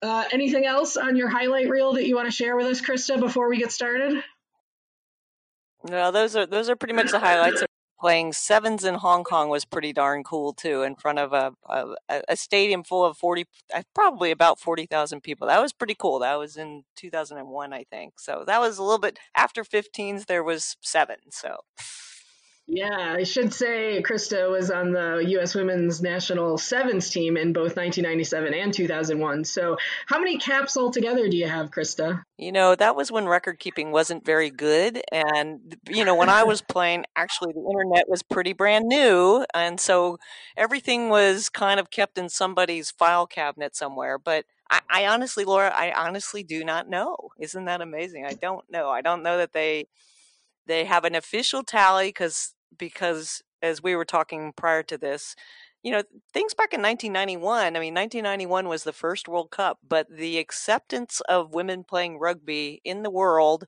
Speaker 2: Uh, anything else on your highlight reel that you want to share with us, Krista, before we get started?
Speaker 4: No, those are those are pretty much the highlights. Playing sevens in Hong Kong was pretty darn cool too, in front of a a, a stadium full of forty, uh, probably about forty thousand people. That was pretty cool. That was in two thousand and one, I think. So that was a little bit after 15s. There was seven. So
Speaker 2: yeah, I should say Krista was on the U.S. Women's National Sevens team in both 1997 and 2001. So, how many caps altogether do you have, Krista?
Speaker 4: You know, that was when record keeping wasn't very good. And, you know, when I was playing, actually, the internet was pretty brand new. And so everything was kind of kept in somebody's file cabinet somewhere. But I, I honestly, Laura, I honestly do not know. Isn't that amazing? I don't know. I don't know that they they have an official tally because because as we were talking prior to this, you know, things back in 1991, I mean, 1991 was the first World Cup, but the acceptance of women playing rugby in the world,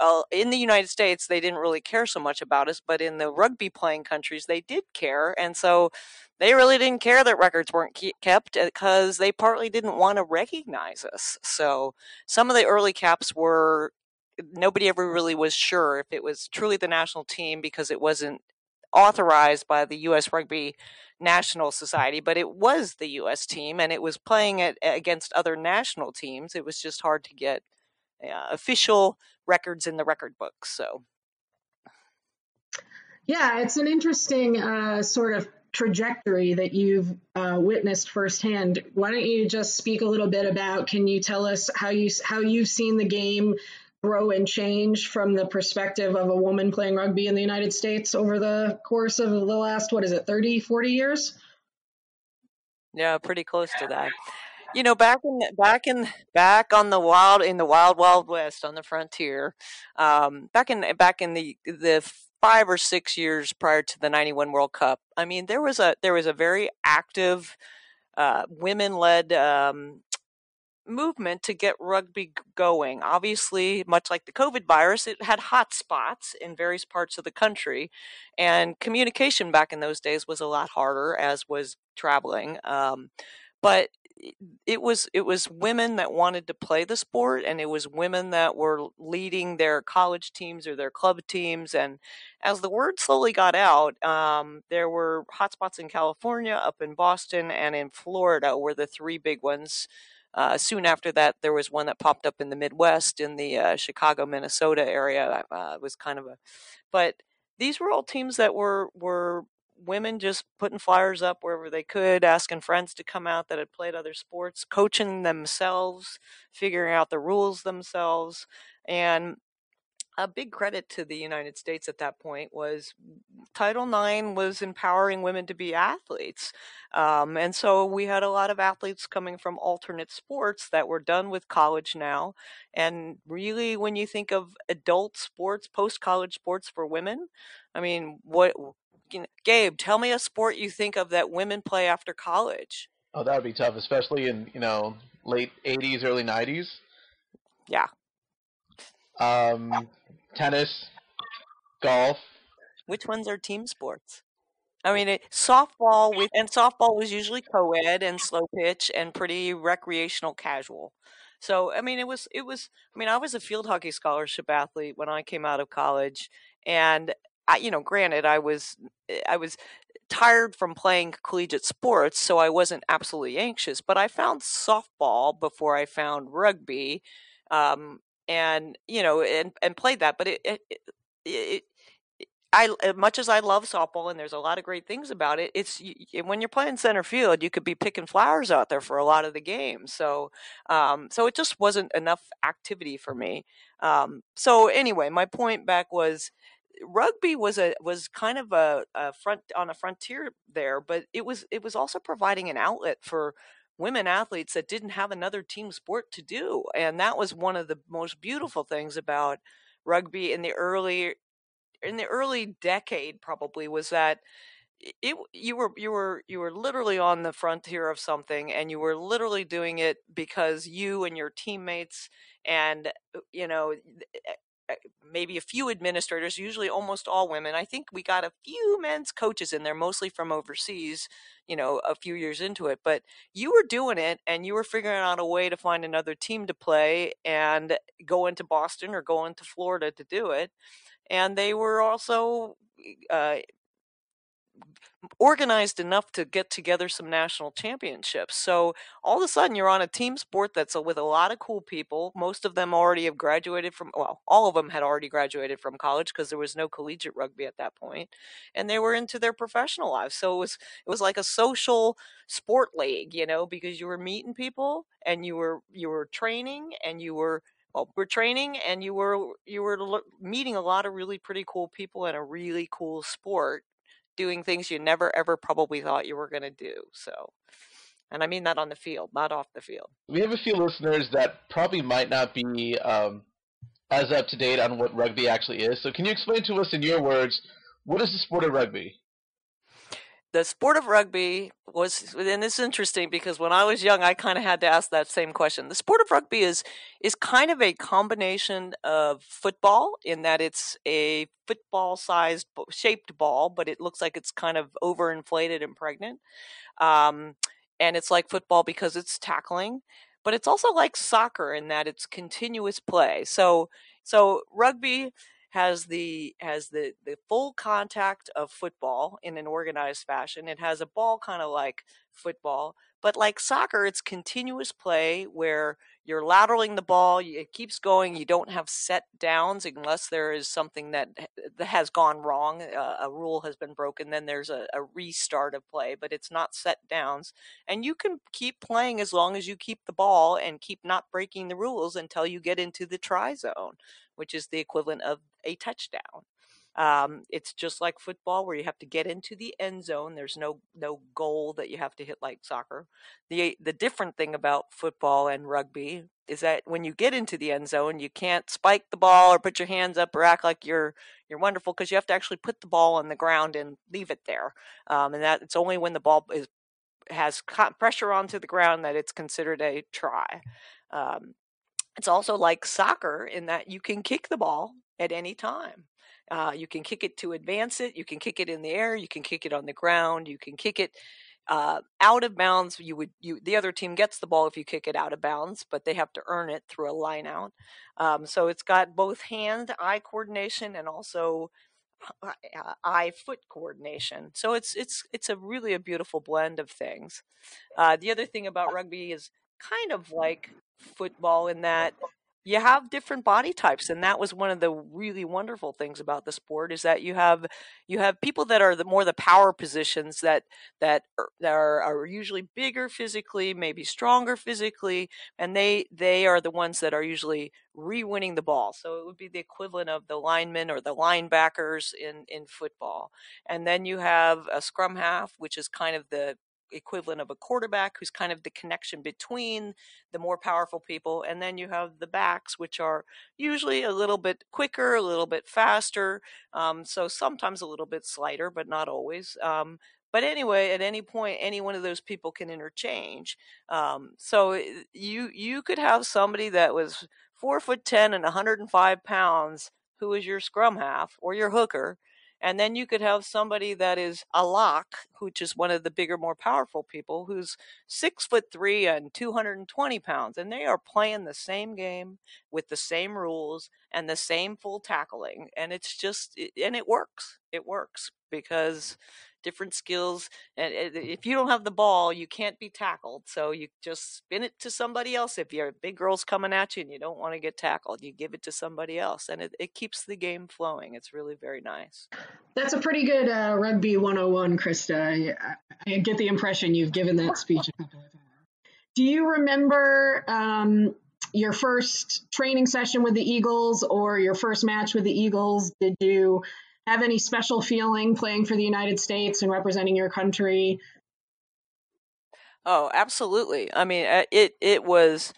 Speaker 4: uh, in the United States, they didn't really care so much about us, but in the rugby playing countries, they did care. And so they really didn't care that records weren't kept because they partly didn't want to recognize us. So some of the early caps were nobody ever really was sure if it was truly the national team because it wasn't authorized by the U.S. Rugby National Society, but it was the U.S. team and it was playing it against other national teams. It was just hard to get uh, official records in the record books. So,
Speaker 2: yeah, it's an interesting uh, sort of trajectory that you've uh, witnessed firsthand. Why don't you just speak a little bit about? Can you tell us how you how you've seen the game grow and change from the perspective of a woman playing rugby in the United States over the course of the last, what is it, 30, 40 years?
Speaker 4: Yeah, pretty close to that. You know, back in back in back on the wild in the wild wild west on the frontier, um, back in back in the the five or six years prior to the '91 World Cup, I mean, there was a there was a very active uh, women led um, movement to get rugby going. Obviously, much like the COVID virus, it had hot spots in various parts of the country, and communication back in those days was a lot harder, as was traveling. Um, but it was it was women that wanted to play the sport and it was women that were leading their college teams or their club teams and as the word slowly got out um, there were hotspots in california up in boston and in florida were the three big ones uh, soon after that, there was one that popped up in the Midwest, in the uh, Chicago, Minnesota area. Uh, it was kind of a, but these were all teams that were were women just putting flyers up wherever they could, asking friends to come out that had played other sports, coaching themselves, figuring out the rules themselves, and a big credit to the United States at that point was Title IX was empowering women to be athletes. Um, and so we had a lot of athletes coming from alternate sports that were done with college now. And really, when you think of adult sports, post college sports for women, I mean, what, you know, Gabe, tell me a sport you think of that women play after college.
Speaker 1: Oh, that would be tough, especially in, you know, late 80s, early 90s.
Speaker 4: Yeah.
Speaker 1: Um, tennis, golf.
Speaker 4: Which ones are team sports? I mean, it, softball with and softball was usually co-ed and slow pitch and pretty recreational casual. So, I mean, it was it was. I mean, I was a field hockey scholarship athlete when I came out of college, and I, you know, granted, I was I was tired from playing collegiate sports, so I wasn't absolutely anxious. But I found softball before I found rugby, um, and you know and and played that but it it, it, it I much as I love softball and there's a lot of great things about it, it's when you're playing center field, you could be picking flowers out there for a lot of the game. So, um, so it just wasn't enough activity for me. Um, so anyway, my point back was rugby was a was kind of a, a front on a frontier there, but it was it was also providing an outlet for women athletes that didn't have another team sport to do. And that was one of the most beautiful things about rugby in the early in the early decade probably was that it you were you were you were literally on the frontier of something and you were literally doing it because you and your teammates and uh, you know uh, maybe a few administrators, usually almost all women. I think we got a few men's coaches in there, mostly from overseas, you know, a few years into it. But you were doing it and you were figuring out a way to find another team to play and go into Boston or go into Florida to do it. And they were also uh, organized enough to get together some national championships. So all of a sudden, you're on a team sport that's with a lot of cool people. Most of them already have graduated from, well, all of them had already graduated from college because there was no collegiate rugby at that point, and they were into their professional lives. So it was it was like a social sport league, you know, because you were meeting people and you were you were training and you were well, we're training and you were you were meeting a lot of really pretty cool people in a really cool sport doing things you never ever probably thought you were going to do. So, and I mean that on the field, not off the field.
Speaker 5: We have a few listeners that probably might not be um, as up to date on what rugby actually is. So, can you explain to us in your words what is the sport of rugby?
Speaker 4: The sport of rugby was and it's interesting because when I was young I kind of had to ask that same question. The sport of rugby is is kind of a combination of football in that it's a football sized shaped ball but it looks like it's kind of overinflated and pregnant. Um, and it's like football because it's tackling, but it's also like soccer in that it's continuous play. So so rugby has the has the the full contact of football in an organized fashion. It has a ball kind of like football, but like soccer, it's continuous play where you're lateraling the ball. It keeps going. You don't have set downs unless there is something that has gone wrong. Uh, a rule has been broken. Then there's a, a restart of play, but it's not set downs. And you can keep playing as long as you keep the ball and keep not breaking the rules until you get into the try zone which is the equivalent of a touchdown. Um, it's just like football where you have to get into the end zone. There's no no goal that you have to hit like soccer. The the different thing about football and rugby is that when you get into the end zone, you can't spike the ball or put your hands up or act like you're you're wonderful because you have to actually put the ball on the ground and leave it there. Um, and that it's only when the ball is has pressure onto the ground that it's considered a try. Um, it's also like soccer in that you can kick the ball at any time. Uh, you can kick it to advance it. You can kick it in the air. You can kick it on the ground. You can kick it uh, out of bounds. You would you the other team gets the ball if you kick it out of bounds, but they have to earn it through a line out. Um, so it's got both hand eye coordination and also uh, uh, eye foot coordination. So it's it's it's a really a beautiful blend of things. Uh, the other thing about rugby is kind of like football in that you have different body types and that was one of the really wonderful things about the sport is that you have you have people that are the more the power positions that that are, that are, are usually bigger physically maybe stronger physically and they they are the ones that are usually re-winning the ball. So it would be the equivalent of the linemen or the linebackers in in football. And then you have a scrum half which is kind of the equivalent of a quarterback who's kind of the connection between the more powerful people and then you have the backs which are usually a little bit quicker a little bit faster um, so sometimes a little bit slighter but not always um, but anyway at any point any one of those people can interchange um, so eh, you you could have somebody that was four foot ten and 105 pounds who is your scrum half or your hooker and then you could have somebody that is a lock, which is one of the bigger, more powerful people, who's six foot three and 220 pounds. And they are playing the same game with the same rules and the same full tackling. And it's just, and it works. It works because different skills. And if you don't have the ball, you can't be tackled. So you just spin it to somebody else. If your big girl's coming at you and you don't want to get tackled, you give it to somebody else. And it, it keeps the game flowing. It's really very nice.
Speaker 2: That's a pretty good uh, rugby 101, Krista. I, I, get the impression you've given that speech a couple of times. Do you remember um, your first training session with the Eagles or your first match with the Eagles? Did you have any special feeling playing for the United States and representing your country?
Speaker 4: Oh, absolutely. I mean, uh, it it was.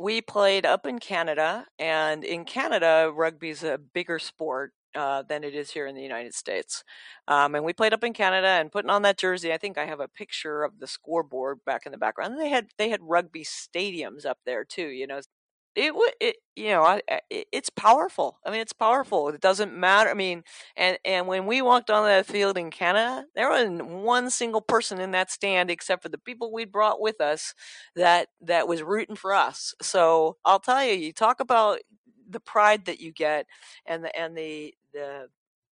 Speaker 4: We played up in Canada, and in Canada, rugby's a bigger sport uh, than it is here in the United States. Um, and we played up in Canada and putting on that jersey. I think I have a picture of the scoreboard back in the background. And they had they had rugby stadiums up there too. You know, it would it you know I, it, it's powerful i mean it's powerful it doesn't matter i mean and and when we walked on that field in canada there wasn't one single person in that stand except for the people we brought with us that that was rooting for us so i'll tell you you talk about the pride that you get and the and the the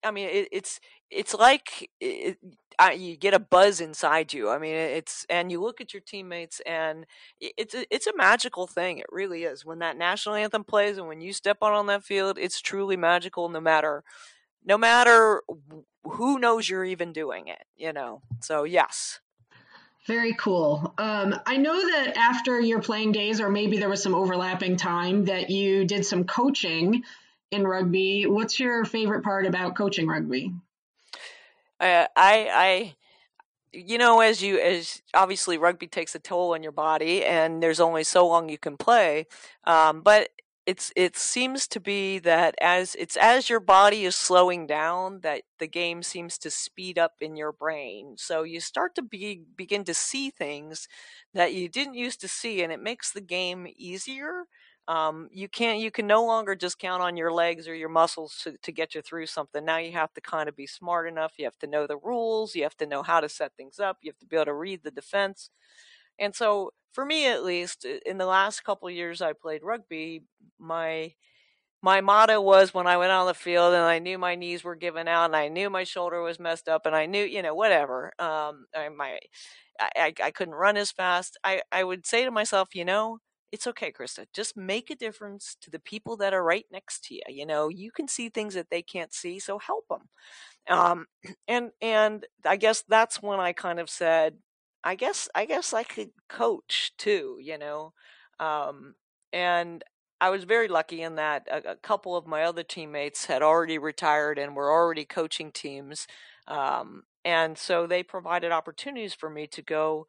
Speaker 4: I mean, it, it's it's like it, I, you get a buzz inside you. I mean, it's and you look at your teammates, and it's a, it's a magical thing. It really is. When that national anthem plays, and when you step out on that field, it's truly magical. No matter, no matter who knows you're even doing it. You know. So yes.
Speaker 2: Very cool. Um, I know that after your playing days, or maybe there was some overlapping time, that you did some coaching in rugby. What's your favorite part about coaching rugby?
Speaker 4: Uh, I, I, you know, as you as obviously rugby takes a toll on your body, and there's only so long you can play. Um, but it's it seems to be that as it's as your body is slowing down that the game seems to speed up in your brain. So you start to be begin to see things that you didn't used to see and it makes the game easier. Um, you can't you can no longer just count on your legs or your muscles to, to get you through something. Now you have to kind of be smart enough you have to know the rules you have to know how to set things up you have to be able to read the defense and so for me at least in the last couple years i played rugby my my motto was when I went on the field and I knew my knees were giving out and I knew my shoulder was messed up and I knew, you know, whatever. Um, I, my, I, I couldn't run as fast. I, I would say to myself, you know, it's okay, Krista. Just make a difference to the people that are right next to you. You know, you can see things that they can't see, so help them. Um, and and I guess that's when I kind of said, I guess I guess I could coach too. You know, um, and I was very lucky in that a, a, couple of my other teammates had already retired and were already coaching teams. Um, and so they provided opportunities for me to go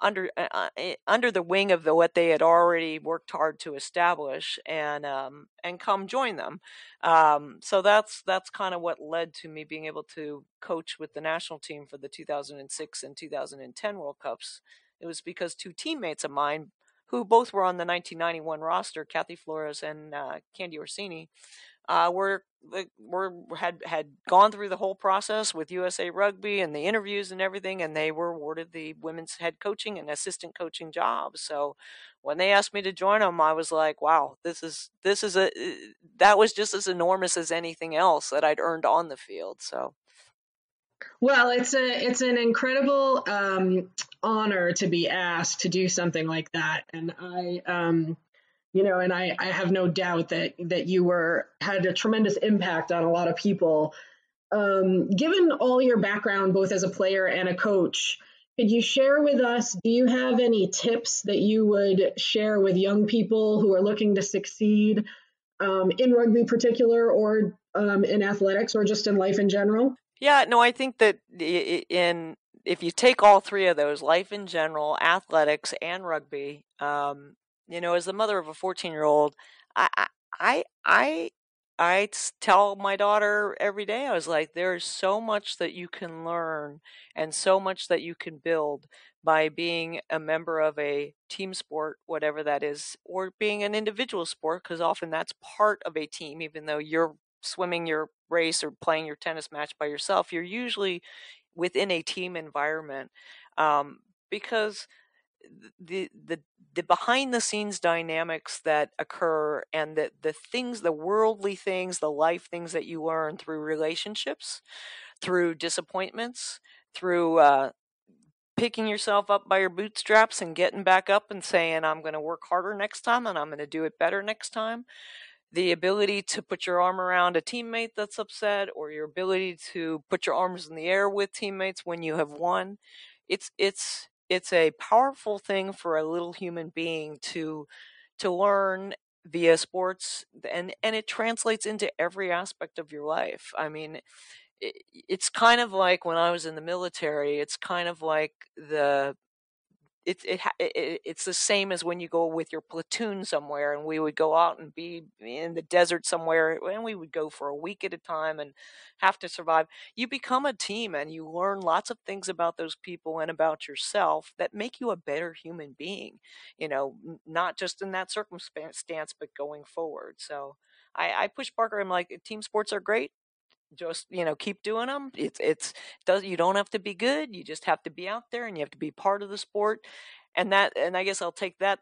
Speaker 4: under uh, uh eh, under the wing of the what they had already worked hard to establish and um, and come join them. Um, so that's that's kind of what led to me being able to coach with the national team for the 2006 and 2010 World Cups. It was because two teammates of mine who both were on the 1991 roster, Kathy Flores and uh, Candi Orsini, uh, were were had had gone through the whole process with USA Rugby and the interviews and everything, and they were awarded the women's head coaching and assistant coaching jobs. So when they asked me to join them, I was like, "Wow, this is this is a that was just as enormous as anything else that I'd earned on the field." So.
Speaker 2: Well, it's a it's an incredible um, honor to be asked to do something like that, and I um, you know, and I, I have no doubt that that you were had a tremendous impact on a lot of people. Um, given all your background, both as a player and a coach, could you share with us? Do you have any tips that you would share with young people who are looking to succeed um, in rugby, particular, or um, in athletics, or just in life in general?
Speaker 4: Yeah, no, I think that in if you take all three of those, life in general, athletics, and rugby, um, you know, as the mother of a 14 year old, I, I, I, I tell my daughter every day, I was like, there's so much that you can learn and so much that you can build by being a member of a team sport, whatever that is, or being an individual sport, because often that's part of a team, even though you're swimming your race or playing your tennis match by yourself, you're usually within a team environment. Um, because the the the behind the scenes dynamics that occur and the the things the worldly things the life things that you learn through relationships through disappointments through uh, picking yourself up by your bootstraps and getting back up and saying i'm going to work harder next time and i'm going to do it better next time. The ability to put your arm around a teammate that's upset or your ability to put your arms in the air with teammates when you have won. It's it's it's a powerful thing for a little human being to to learn via sports and and it translates into every aspect of your life. I mean it, it's kind of like when i was in the military it's kind of like the it's it, it, it's the same as when you go with your platoon somewhere and we would go out and be in the desert somewhere and we would go for a week at a time and have to survive. You become a team and you learn lots of things about those people and about yourself that make you a better human being you know not just in that circumstance but going forward. So I, I push Parker. I'm like, team sports are great just you know keep doing them it's it's does you don't have to be good you just have to be out there and you have to be part of the sport and that and i guess i'll take that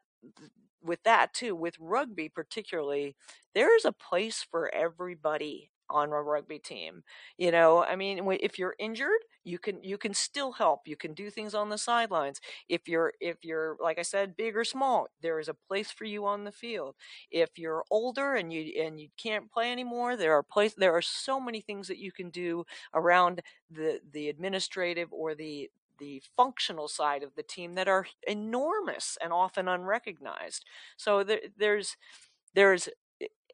Speaker 4: with that too with rugby particularly there's a place for everybody on a rugby team. You know, I mean, if you're injured, you can you can still help. You can do things on the sidelines. If you're if you're like I said, big or small, there is a place for you on the field. If you're older and you and you can't play anymore, there are place there are so many things that you can do around the the administrative or the the functional side of the team that are enormous and often unrecognized. So there, there's there's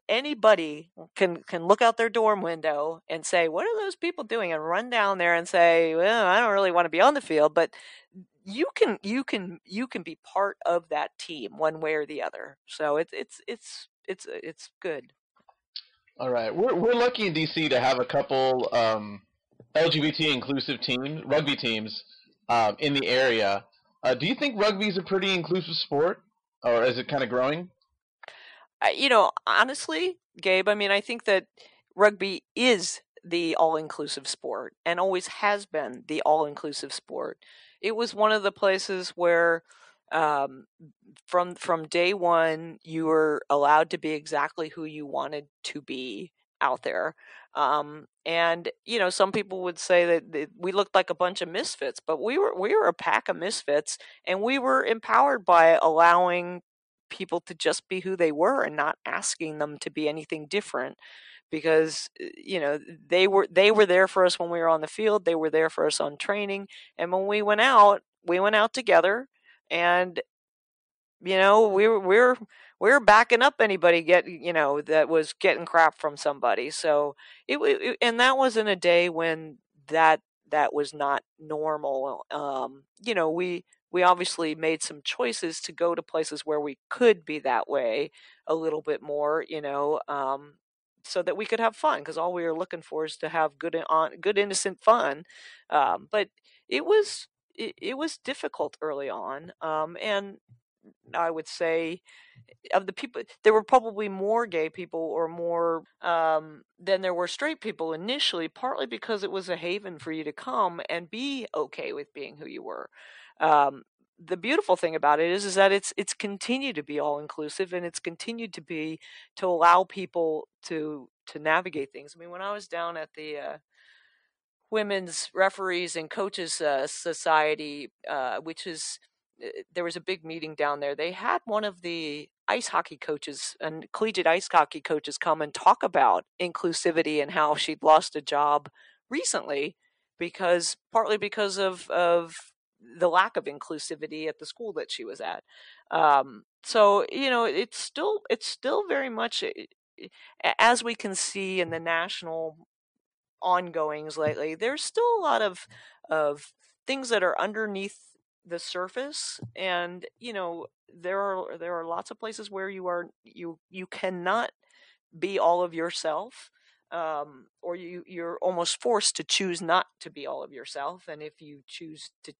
Speaker 4: anybody can can look out their dorm window and say, "What are those people doing?" and run down there and say, "Well, I don't really want to be on the field," but you can you can you can be part of that team one way or the other. So it's it's it's it's it's good.
Speaker 5: All right, we're we're lucky in DC to have a couple um, LGBT inclusive teams, rugby teams, um, in the area. Uh, do you think rugby is a pretty inclusive sport, or is it kind of growing?
Speaker 4: You know, honestly, Gabe, I mean, I think that rugby is the all-inclusive sport and always has been the all-inclusive sport. It was one of the places where um, from from day one you were allowed to be exactly who you wanted to be out there. Um, and you know, some people would say that, that we looked like a bunch of misfits, but we were we were a pack of misfits, and we were empowered by allowing people to just be who they were and not asking them to be anything different because eh, you know they were they were there for us when we were on the field they were there for us on training and when we went out we went out together and you know we were we were we were backing up anybody get you know that was getting crap from somebody so it, it and that was in a day when that that was not normal um you know we we obviously made some choices to go to places where we could be that way a little bit more, you know, um, so that we could have fun because all we were looking for is to have good on good innocent fun. Um, but it was it, it, was difficult early on, um, and I would say of the people there were probably more gay people or more um, than there were straight people initially partly because it was a haven for you to come and be okay with being who you were um, the beautiful thing about it is is that it's it's continued to be all inclusive and it's continued to be to allow people to to navigate things. I mean, when I was down at the uh, Women's Referees and Coaches uh, Society, uh, which is uh, there was a big meeting down there. They had one of the ice hockey coaches and collegiate ice hockey coaches come and talk about inclusivity and how she'd lost a job recently because partly because of of the lack of inclusivity at the school that she was at. Um, so you know, it's still it's still very much eh, eh, as we can see in the national ongoings lately. There's still a lot of of things that are underneath the surface, and you know, there are there are lots of places where you are you you cannot be all of yourself um, or you you're almost forced to choose not to be all of yourself and if you choose to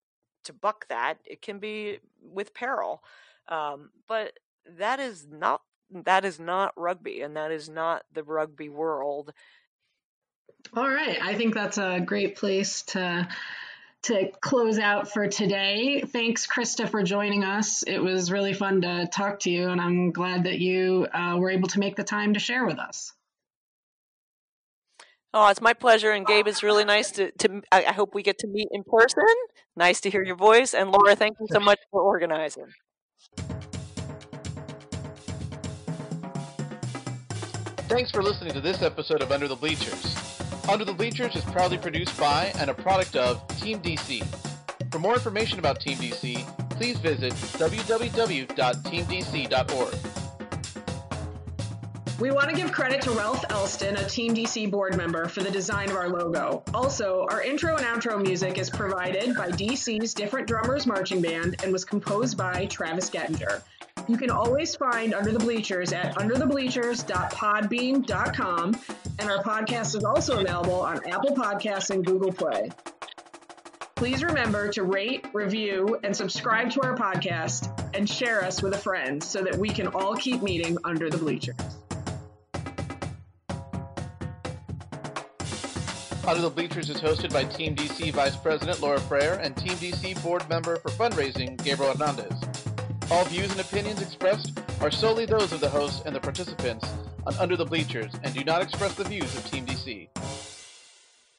Speaker 4: to buck that, it can be with peril. Um, but that is not that is not rugby, and that is not the rugby world.
Speaker 2: All right, I think that's a great place to to close out for today. Thanks, Krista, for joining us. It was really fun to talk to you, and I'm glad that you uh, were able to make the time to share with us.
Speaker 4: Oh, it's my pleasure. And Gabe, it's really nice to, to I hope we get to meet in person. Nice to hear your voice. And Laura, thank you so much for organizing.
Speaker 1: Thanks for listening to this episode of Under the Bleachers. Under the Bleachers is proudly produced by and a product of Team DC. For more information about Team DC, please visit www.teamdc.org.
Speaker 2: We want to give credit to Ralph Elston, a Team DC board member, for the design of our logo. Also, our intro and outro music is provided by DC's Different Drummers Marching Band and was composed by Travis Gettinger. You can always find Under the Bleachers at underthebleachers.podbean.com, and our podcast is also available on Apple Podcasts and Google Play. Please remember to rate, review, and subscribe to our podcast and share us with a friend so that we can all keep meeting under the bleachers.
Speaker 1: Under the Bleachers is hosted by Team DC Vice President Laura Frere and Team DC Board Member for Fundraising Gabriel Hernandez. All views and opinions expressed are solely those of the hosts and the participants on Under the Bleachers and do not express the views of Team DC.